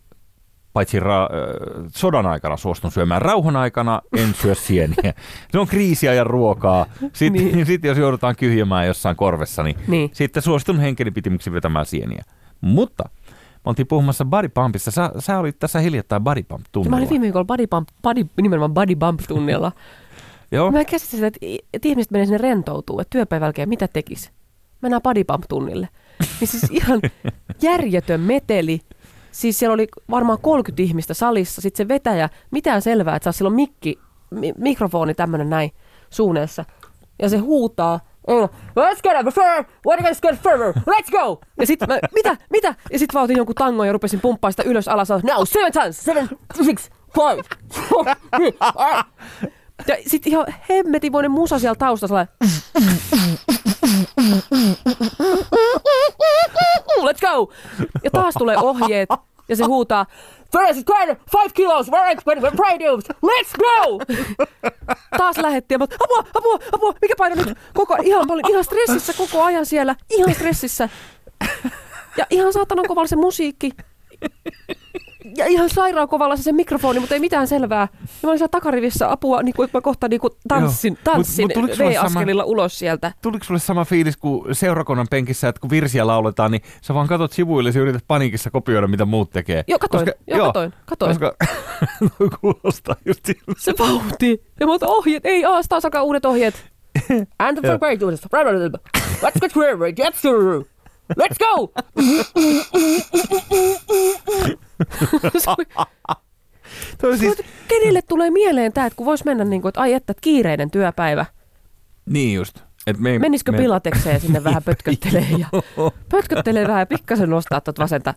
S1: paitsi ra- ö, sodan aikana suostun syömään. Rauhan aikana en syö sieniä. Se on kriisiajan ruokaa. Sitten, niin. Sitten jos joudutaan kyhjämään jossain korvessa, niin
S3: Niin.
S1: sitten suostun henkeni pitimiksi vetämään sieniä. Mutta me oltiin puhumassa Body Pumpissa. Sä, sä olit tässä hiljattain Body Pump
S3: Ja
S1: tunnilla.
S3: mä olin viime viikolla body bump, body, nimenomaan body bump tunnilla.
S1: Joo.
S3: Mä en käsitä sitä, että, että ihmiset menee sinne rentoutuu, että työpäivän jälkeen mitä tekis? Mennään body bump tunnille. Niin siis ihan järjetön meteli. Siis siellä oli varmaan 30 ihmistä salissa. Sitten se vetäjä, mitään selvää, että saa silloin mikki, mi- mikrofoni tämmönen näin suuneessa. Ja se huutaa. Let's get up further! What let's get further! Let's go! Ja sitten mä, mitä, mitä? Ja sitten vaan otin jonkun tangon ja rupesin pumppaa sitä ylös alas. Now, seven times, seven, six, five, four, three. Ja sitten ihan hemmetimoinen musa siellä taustalla. Let's go! Ja taas tulee ohjeet ja se huutaa First quarter, five kilos, right, let's go! Taas lähettiin ja mä, apua, apua, apua, mikä paino nyt? Koko, ihan, olin ihan stressissä koko ajan siellä, ihan stressissä. Ja ihan saatanan kovalla se musiikki. Ja ihan sairaan kovalla se, se mikrofoni, mutta ei mitään selvää. Ja mä olin siellä takarivissä apua, niin kuin, että mä kohta niin kuin tanssin,
S1: Joo. Mut-
S3: tanssin
S1: mut sulle
S3: V-askelilla ulos sieltä.
S1: Tuliko sulle sama fiilis kuin seurakunnan penkissä, että kun virsiä lauletaan, niin sä vaan katot sivuille ja yrität paniikissa kopioida, mitä muut tekee?
S3: Joo, katoin,
S1: Koska-
S3: joo, katoin, katoin.
S1: Koska kuulostaa just siltä.
S3: Se vauhti. Ja mä otan ohjeet, ei aas taas alkaa uudet ohjeet. And the
S1: Joo.
S3: great Let's get ready, get through. Let's go!
S1: Siis,
S3: Kenelle tulee mieleen tämä, että kun vois mennä niin kuin, että ai että että kiireinen työpäivä.
S1: niin just. Et me,
S3: Menisikö
S1: me,
S3: pilatekseen sinne vähän pötköttelee ja pötköttelee vähän ja pikkasen nostaa tuota vasenta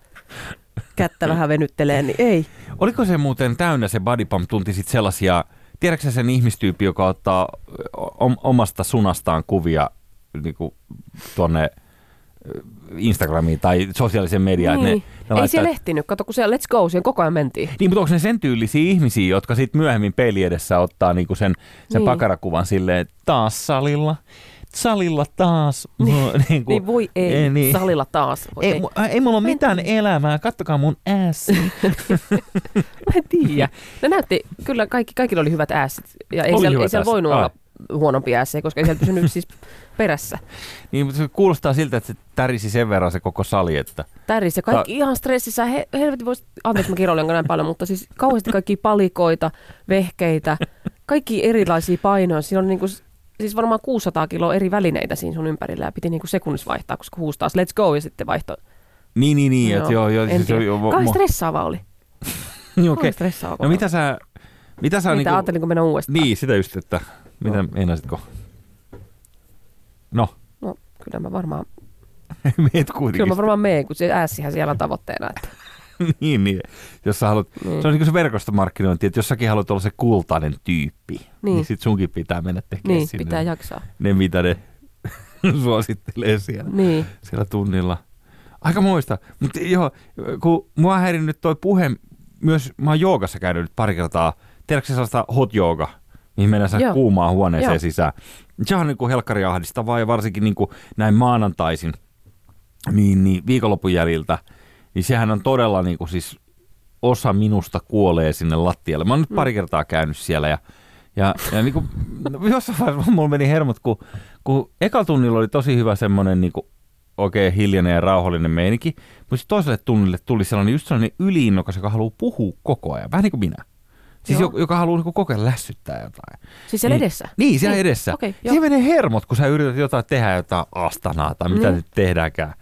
S3: kättä vähän venyttelee, niin ei.
S1: Oliko se muuten täynnä se body pump tunti sit sellaisia, tiedätkö sen ihmistyyppi, joka ottaa om, omasta sunastaan kuvia niin tuonne Instagramiin tai sosiaaliseen mediaan.
S3: niin.
S1: että Ne, ne
S3: ei
S1: laittaa,
S3: siellä ehtinyt, kato kun siellä let's go, siihen koko ajan mentiin.
S1: Niin, mutta onko ne sen tyylisiä ihmisiä, jotka sitten myöhemmin peili edessä ottaa niinku sen, sen
S3: Niin.
S1: pakarakuvan silleen, taas salilla, salilla taas.
S3: Niin.
S1: niin, kuin,
S3: Niin voi ei,
S1: ei, niin.
S3: salilla taas. Voi
S1: Ei,
S3: ei.
S1: mu- ei mulla ole mitään elämää, kattokaa mun ässi.
S3: Mä en tiedä. Ne näytti, kyllä kaikki, kaikilla oli hyvät äässit. Ja ei
S1: Oli
S3: siellä, ei siellä voinut olla huonompi äässä, koska ei siellä pysynyt siis perässä.
S1: niin, mutta se kuulostaa siltä, että se tärisi sen verran se koko sali, että
S3: Täris ja kaikki ihan stressissä. He, helvetin voisi, anteeksi mä kiroilen näin paljon, mutta siis kauheasti kaikki palikoita, vehkeitä, kaikki erilaisia painoja. Siinä on niinku, siis varmaan 600 kiloa eri välineitä siinä sun ympärillä ja piti niinku sekunnissa vaihtaa, koska huusi taas let's go ja sitten vaihto.
S1: niin, niin, niin, että joo, joo. siis joo, joo,
S3: Kauhean stressaava oli.
S1: niin,
S3: Kauhean stressaava.
S1: No mitä sä, mitä sä
S3: Mitä
S1: niinku,
S3: ajattelinko mennä uudestaan?
S1: niin, sitä just, että Mitä meinasitko? No,
S3: No, kyllä mä varmaan,
S1: meet kuitenkin.
S3: kyllä mä varmaan meen, kun se äässihän siellä on tavoitteena. Että,
S1: niin, niin. Jos sä haluat,
S3: niin.
S1: se on niin kuin se verkostomarkkinointi, että jos säkin haluat olla se kultainen tyyppi, niin, niin sit sunkin pitää mennä tekemään
S3: niin,
S1: sinne
S3: pitää jaksaa.
S1: ne, mitä ne suosittelee siellä,
S3: Niin,
S1: siellä tunnilla. Aika muista. Mutta joo, kun mua häirinnyt toi puhe, myös mä oon joogassa käynyt nyt pari kertaa. Tiedätkö sellaista hot jooga, mihin mennään
S3: Joo.
S1: kuumaan huoneeseen
S3: Joo.
S1: sisään? Se on niin kuin helkkari ahdistavaa ja varsinkin niin kuin näin maanantaisin, niin, niin viikonlopun jäljiltä, niin sehän on todella niin kuin siis osa minusta kuolee sinne lattialle. Mä oon nyt pari kertaa käynyt siellä ja, ja, ja niin kuin, no jossain vaiheessa mulla meni hermot, kun, kun ekalla tunnilla oli tosi hyvä semmoinen niin kuin oikein hiljainen ja rauhallinen meininki, mutta toiselle tunnille tuli sellainen just sellainen yliinnokas, joka haluaa puhua koko ajan, vähän niin kuin minä. Siis
S3: Joo.
S1: joka, haluaa niin kuin koko ajan lässyttää jotain.
S3: siis siellä
S1: niin,
S3: edessä.
S1: Niin, siellä edessä.
S3: Okei, joo.
S1: Siihen menee hermot, kun sä yrität jotain tehdä, jotain astanaa tai mitä
S3: Niin.
S1: nyt tehdäänkään.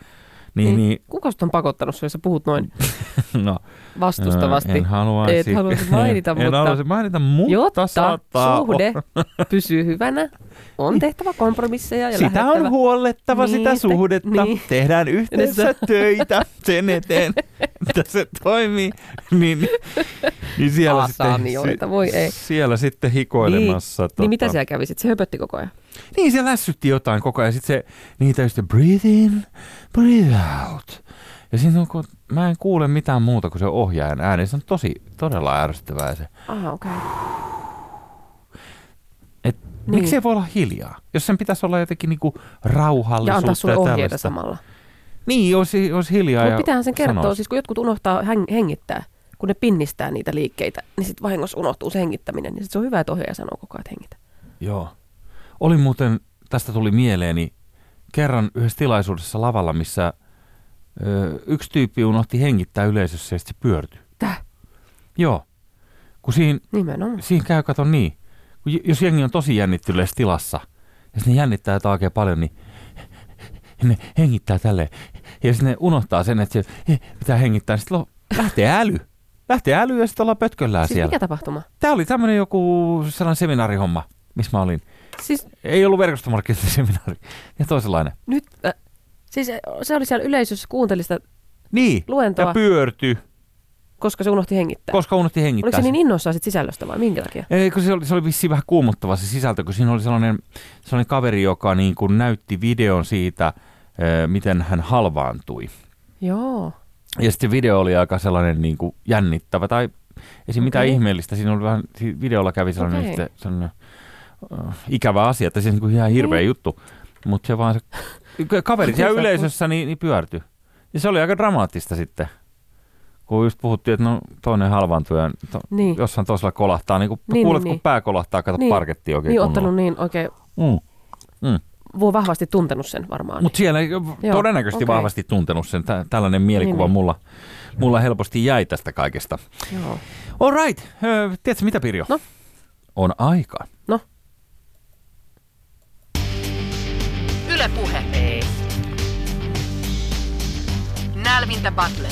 S1: Niin, niin,
S3: Kuka on pakottanut, jos sä puhut noin
S1: no,
S3: vastustavasti?
S1: En haluaisi.
S3: Et haluaisi mainita,
S1: en,
S3: mutta-
S1: En haluaisi mainita, mutta
S3: Jotta
S1: saattaa
S3: suhde pysyy hyvänä, on tehtävä kompromisseja ja
S1: Sitä
S3: lähettävä.
S1: on huollettava
S3: Niin,
S1: sitä suhdetta.
S3: niin.
S1: Tehdään yhdessä töitä sen eteen, että se toimii. Niin, niin siellä, sitten,
S3: voi ei.
S1: siellä sitten hikoilemassa.
S3: Niin, niin mitä siellä kävi sitten? Se höpötti koko ajan.
S1: Niin, se lässytti jotain koko ajan. Sitten se, niitä just breathe in, breathe out. Ja siinä on, kun mä en kuule mitään muuta kuin se ohjaajan ääni. Se on tosi, todella ärsyttävää se.
S3: Aha, okei. Okay.
S1: Et
S3: Niin.
S1: Miksi se voi olla hiljaa? Jos sen pitäisi olla jotenkin niinku rauhallisuutta
S3: Ja antaa sulle ohjeita
S1: tällaista.
S3: samalla.
S1: Niin, olisi, olisi hiljaa
S3: Mutta
S1: ja
S3: pitäähän sen kertoa,
S1: sanoisi.
S3: siis kun jotkut unohtaa heng- hengittää, kun ne pinnistää niitä liikkeitä, niin sitten vahingossa unohtuu se hengittäminen. Niin sit se on hyvä, että ohjaaja sanoo koko ajan, että hengitä.
S1: Joo. Oli muuten, tästä tuli mieleeni, kerran yhdessä tilaisuudessa lavalla, missä ö, yksi tyyppi unohti hengittää yleisössä ja sitten se pyörtyi.
S3: Täh,
S1: Joo. Kun siinä,
S3: nimenomaan.
S1: siinä käy, kato niin, kun jos jengi on tosi jännittyneessä tilassa, ja sitten ne jännittää jotain oikein paljon, niin ne hengittää tälleen. Ja sitten ne unohtaa sen, että se pitää hengittää, niin sitten lähtee äly. Lähtee äly ja sitten ollaan pötköllään
S3: Siis
S1: siellä.
S3: mikä tapahtuma?
S1: Tämä oli tämmöinen joku sellainen seminaarihomma, missä mä olin.
S3: Siis
S1: Ei ollut verkostomarkkinointiseminaari. Ja toisenlainen.
S3: nyt, äh, siis se oli siellä yleisössä, kuunteli sitä,
S1: Niin.
S3: Luentoa.
S1: Ja pyörtyi,
S3: koska se unohti hengittää.
S1: koska unohti hengittää.
S3: Oliko se niin innoissaan sit sisällöstä vai minkä takia?
S1: Ei, kun se oli, se oli vissiin vähän kuumottava se sisältö, kun siinä oli sellainen, sellainen kaveri, joka niin kuin näytti videon siitä, miten hän halvaantui.
S3: Joo.
S1: Ja sitten video oli aika sellainen niin kuin jännittävä, tai ei siinä mitään
S3: Okei.
S1: ihmeellistä. Siinä oli vähän, siinä videolla kävi sellainen, sitten, sellainen ikävä asia, että se on niin ihan hirveä
S3: Niin.
S1: juttu. Mutta se vaan se kaveri siellä yleisössä niin, niin pyörtyi. Ja se oli aika dramaattista sitten. Kun just puhuttiin, että no toinen halvaantui ja to,
S3: Niin.
S1: jossain toisella kolahtaa, niin kuin
S3: Niin,
S1: kuulet,
S3: niin,
S1: kun
S3: niin.
S1: pää kolahtaa, kato
S3: Niin.
S1: parketti oikein
S3: Niin
S1: kunnolla.
S3: ottanut niin oikein,
S1: Mm.
S3: voi vahvasti tuntenut sen varmaan.
S1: Mutta siellä ei todennäköisesti
S3: okei.
S1: vahvasti tuntenut sen. Tä, tällainen mielikuva
S3: Niin, niin.
S1: mulla, mulla helposti jäi tästä kaikesta.
S3: Joo.
S1: All right. Tiedätkö mitä, Pirjo?
S3: No.
S1: On aika.
S3: No.
S2: Yle Puhe.
S3: Ei.
S2: Nälvintä Battle.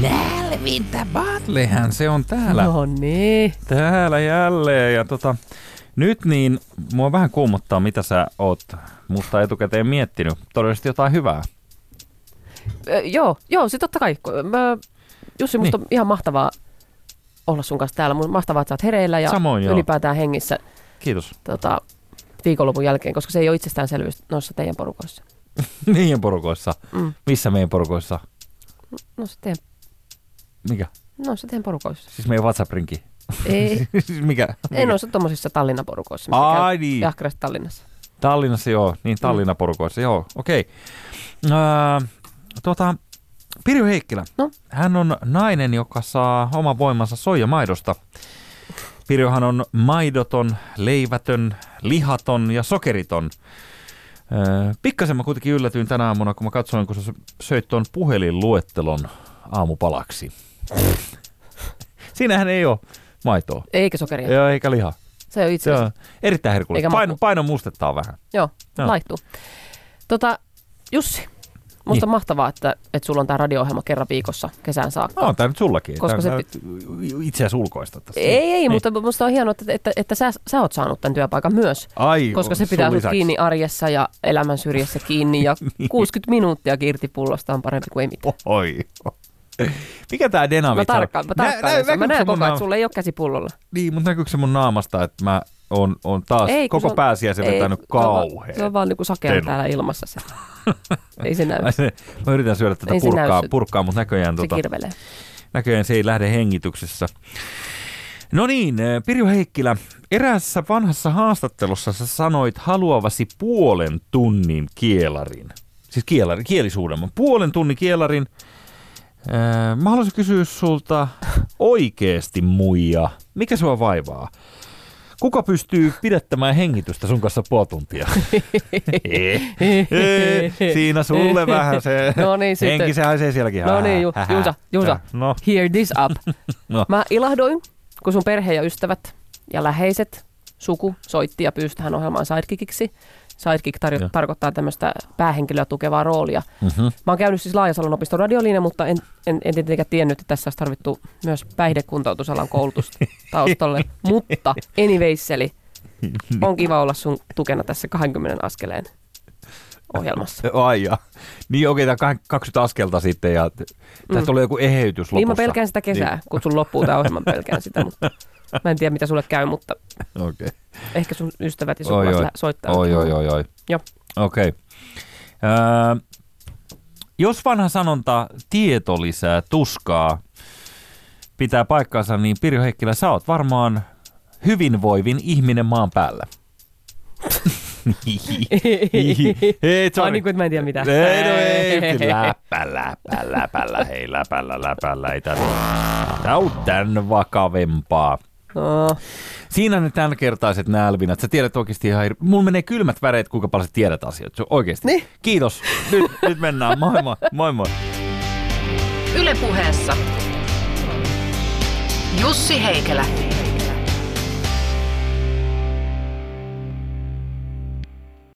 S1: Nälvintä Batlehän se on täällä.
S3: No niin.
S1: Täällä jälleen. Ja tota, nyt niin, mua vähän kuumottaa, mitä sä oot musta etukäteen miettinyt. Todennäköisesti jotain hyvää.
S3: Ö, joo, joo, se totta kai. Mä, Jussi, musta
S1: Niin.
S3: on ihan mahtavaa olla sun kanssa täällä. Mun- Mahtavaa, että sä oot hereillä ja
S1: Samoin, joo.
S3: ylipäätään hengissä
S1: Kiitos.
S3: tota, viikonlopun jälkeen, koska se ei ole itsestäänselvyys noissa teidän porukoissa.
S1: Meidän porukoissa.
S3: Mm.
S1: Missä meidän porukoissa?
S3: Noissa teidän,
S1: Mikä?
S3: noissa teidän porukoissa.
S1: Siis meidän WhatsApp-rinki.
S3: Ei,
S1: siis mikä?
S3: ei noissa tommosissa Tallinnan porukoissa.
S1: Ai niin.
S3: Jahkarassa Tallinnassa.
S1: Tallinnassa joo, niin Tallinnan porukoissa, joo, okei. Öö, tota, Pirjo Heikkilä,
S3: No?
S1: hän on nainen, joka saa oman voimansa soijamaidosta. Pirjohan on maidoton, leivätön, lihaton ja sokeriton. Öö, pikkasen mä kuitenkin yllätyin tänä aamuna, kun mä katsoin, kun sä söit tuon puhelinluettelon aamupalaksi. Siinähän ei ole maitoa.
S3: Eikä sokeria.
S1: Joo, eikä liha.
S3: Se on itse asiassa.
S1: erittäin herkullista. Paino, paino mustettaa vähän.
S3: Joo,
S1: Joo.
S3: laittuu. Tota, Jussi, musta on mahtavaa, että, että sulla on tämä radio-ohjelma kerran viikossa kesään saakka.
S1: No, on tämä nyt sullakin.
S3: Koska
S1: Tää-
S3: se
S1: itse asiassa ulkoista tässä.
S3: Ei, ei,
S1: Niin.
S3: mutta musta on hienoa, että, että, että sä, sä oot saanut tämän työpaikan myös.
S1: Ai,
S3: Koska se pitää sut kiinni arjessa ja elämän syrjässä kiinni ja 60 minuuttia irti pullosta on parempi kuin ei mitään.
S1: Oi. Mikä tää Denavit
S3: Mä tarkkaan, mä tarkkaan. Mä, mä näen koko ajan, että sulla ei ole käsi pullolla.
S1: Niin, mutta näkyykö se mun naamasta, että mä oon, oon taas
S3: Ei,
S1: koko
S3: se on-
S1: pääsiäisen
S3: ei,
S1: vetänyt
S3: on
S1: kauhean.
S3: Se on vaan niinku sakea täällä ilmassa se. ei se näy.
S1: Se, mä yritän syödä tätä
S3: Ei
S1: purkkaa, purkkaa, mutta näköjään,
S3: Se
S1: tota,
S3: kirvelee.
S1: näköjään se ei lähde hengityksessä. No niin, eh, Pirjo Heikkilä, eräässä vanhassa haastattelussa sä sanoit haluavasi puolen tunnin kielarin. Siis kielari, kielisuudelman. Puolen tunnin kielarin. Eh, Mä haluaisin kysyä sulta oikeesti muija, mikä sua vaivaa? Kuka pystyy pidättämään hengitystä sun kanssa puoli tuntia? Eh, Siinä sulle vähän se
S3: No niin,
S1: henki, se haisee sielläkin.
S3: No niin, Ju. Juusa, Juusa,
S1: No,
S3: hear this up.
S1: No.
S3: Mä ilahdoin, kun sun perhe ja ystävät ja läheiset suku soitti ja pyysi tähän ohjelmaan sidekickiksi. Sidekick tar- tarkoittaa tämmöistä päähenkilöä tukevaa roolia.
S1: mhm.
S3: Mä oon käynyt siis Laajasalon opiston radiolinja, mutta en, en, en tietenkään tiennyt, että tässä olisi tarvittu myös päihdekuntoutusalan koulutusta taustalle. mutta anywayseli, on kiva olla sun tukena tässä 20 askeleen ohjelmassa.
S1: Ai ja. Niin okei, tämä 20 askelta sitten ja tästä
S3: Mm.
S1: tulee joku eheytys lopussa.
S3: Niin mä pelkään sitä kesää,
S1: Niin.
S3: kun sun loppuu tämä ohjelma, pelkään sitä, mutta mä en tiedä mitä sulle käy, mutta.
S1: Okei.
S3: Ehkä sun ystävät ja
S1: Oi,
S3: sukulaiset
S1: oi.
S3: lä- soittaa.
S1: Oi, oi, oi, oi.
S3: Joo.
S1: Okei. Öö, jos vanha sanonta tieto lisää tuskaa pitää paikkaansa, niin Pirjo Heikkilä, sä oot varmaan hyvinvoivin ihminen maan päällä. Ei,
S3: Ai niin kuin, mä en tiedä mitä.
S1: Ei, no ei, läppä, läppä, läpällä, hei, läpällä, läpällä, ei tää, tää on tän vakavempaa.
S3: No,
S1: Siinä ne tämänkertaiset nälvinät. Sä tiedät oikeasti ihan hir... Mulla menee kylmät väreet, kuinka paljon sä tiedät asioita. Se on Oikeasti.
S3: Niin.
S1: Kiitos. Nyt, nyt mennään. Moi moi. Moi moi.
S2: Yle puheessa Jussi Heikelä.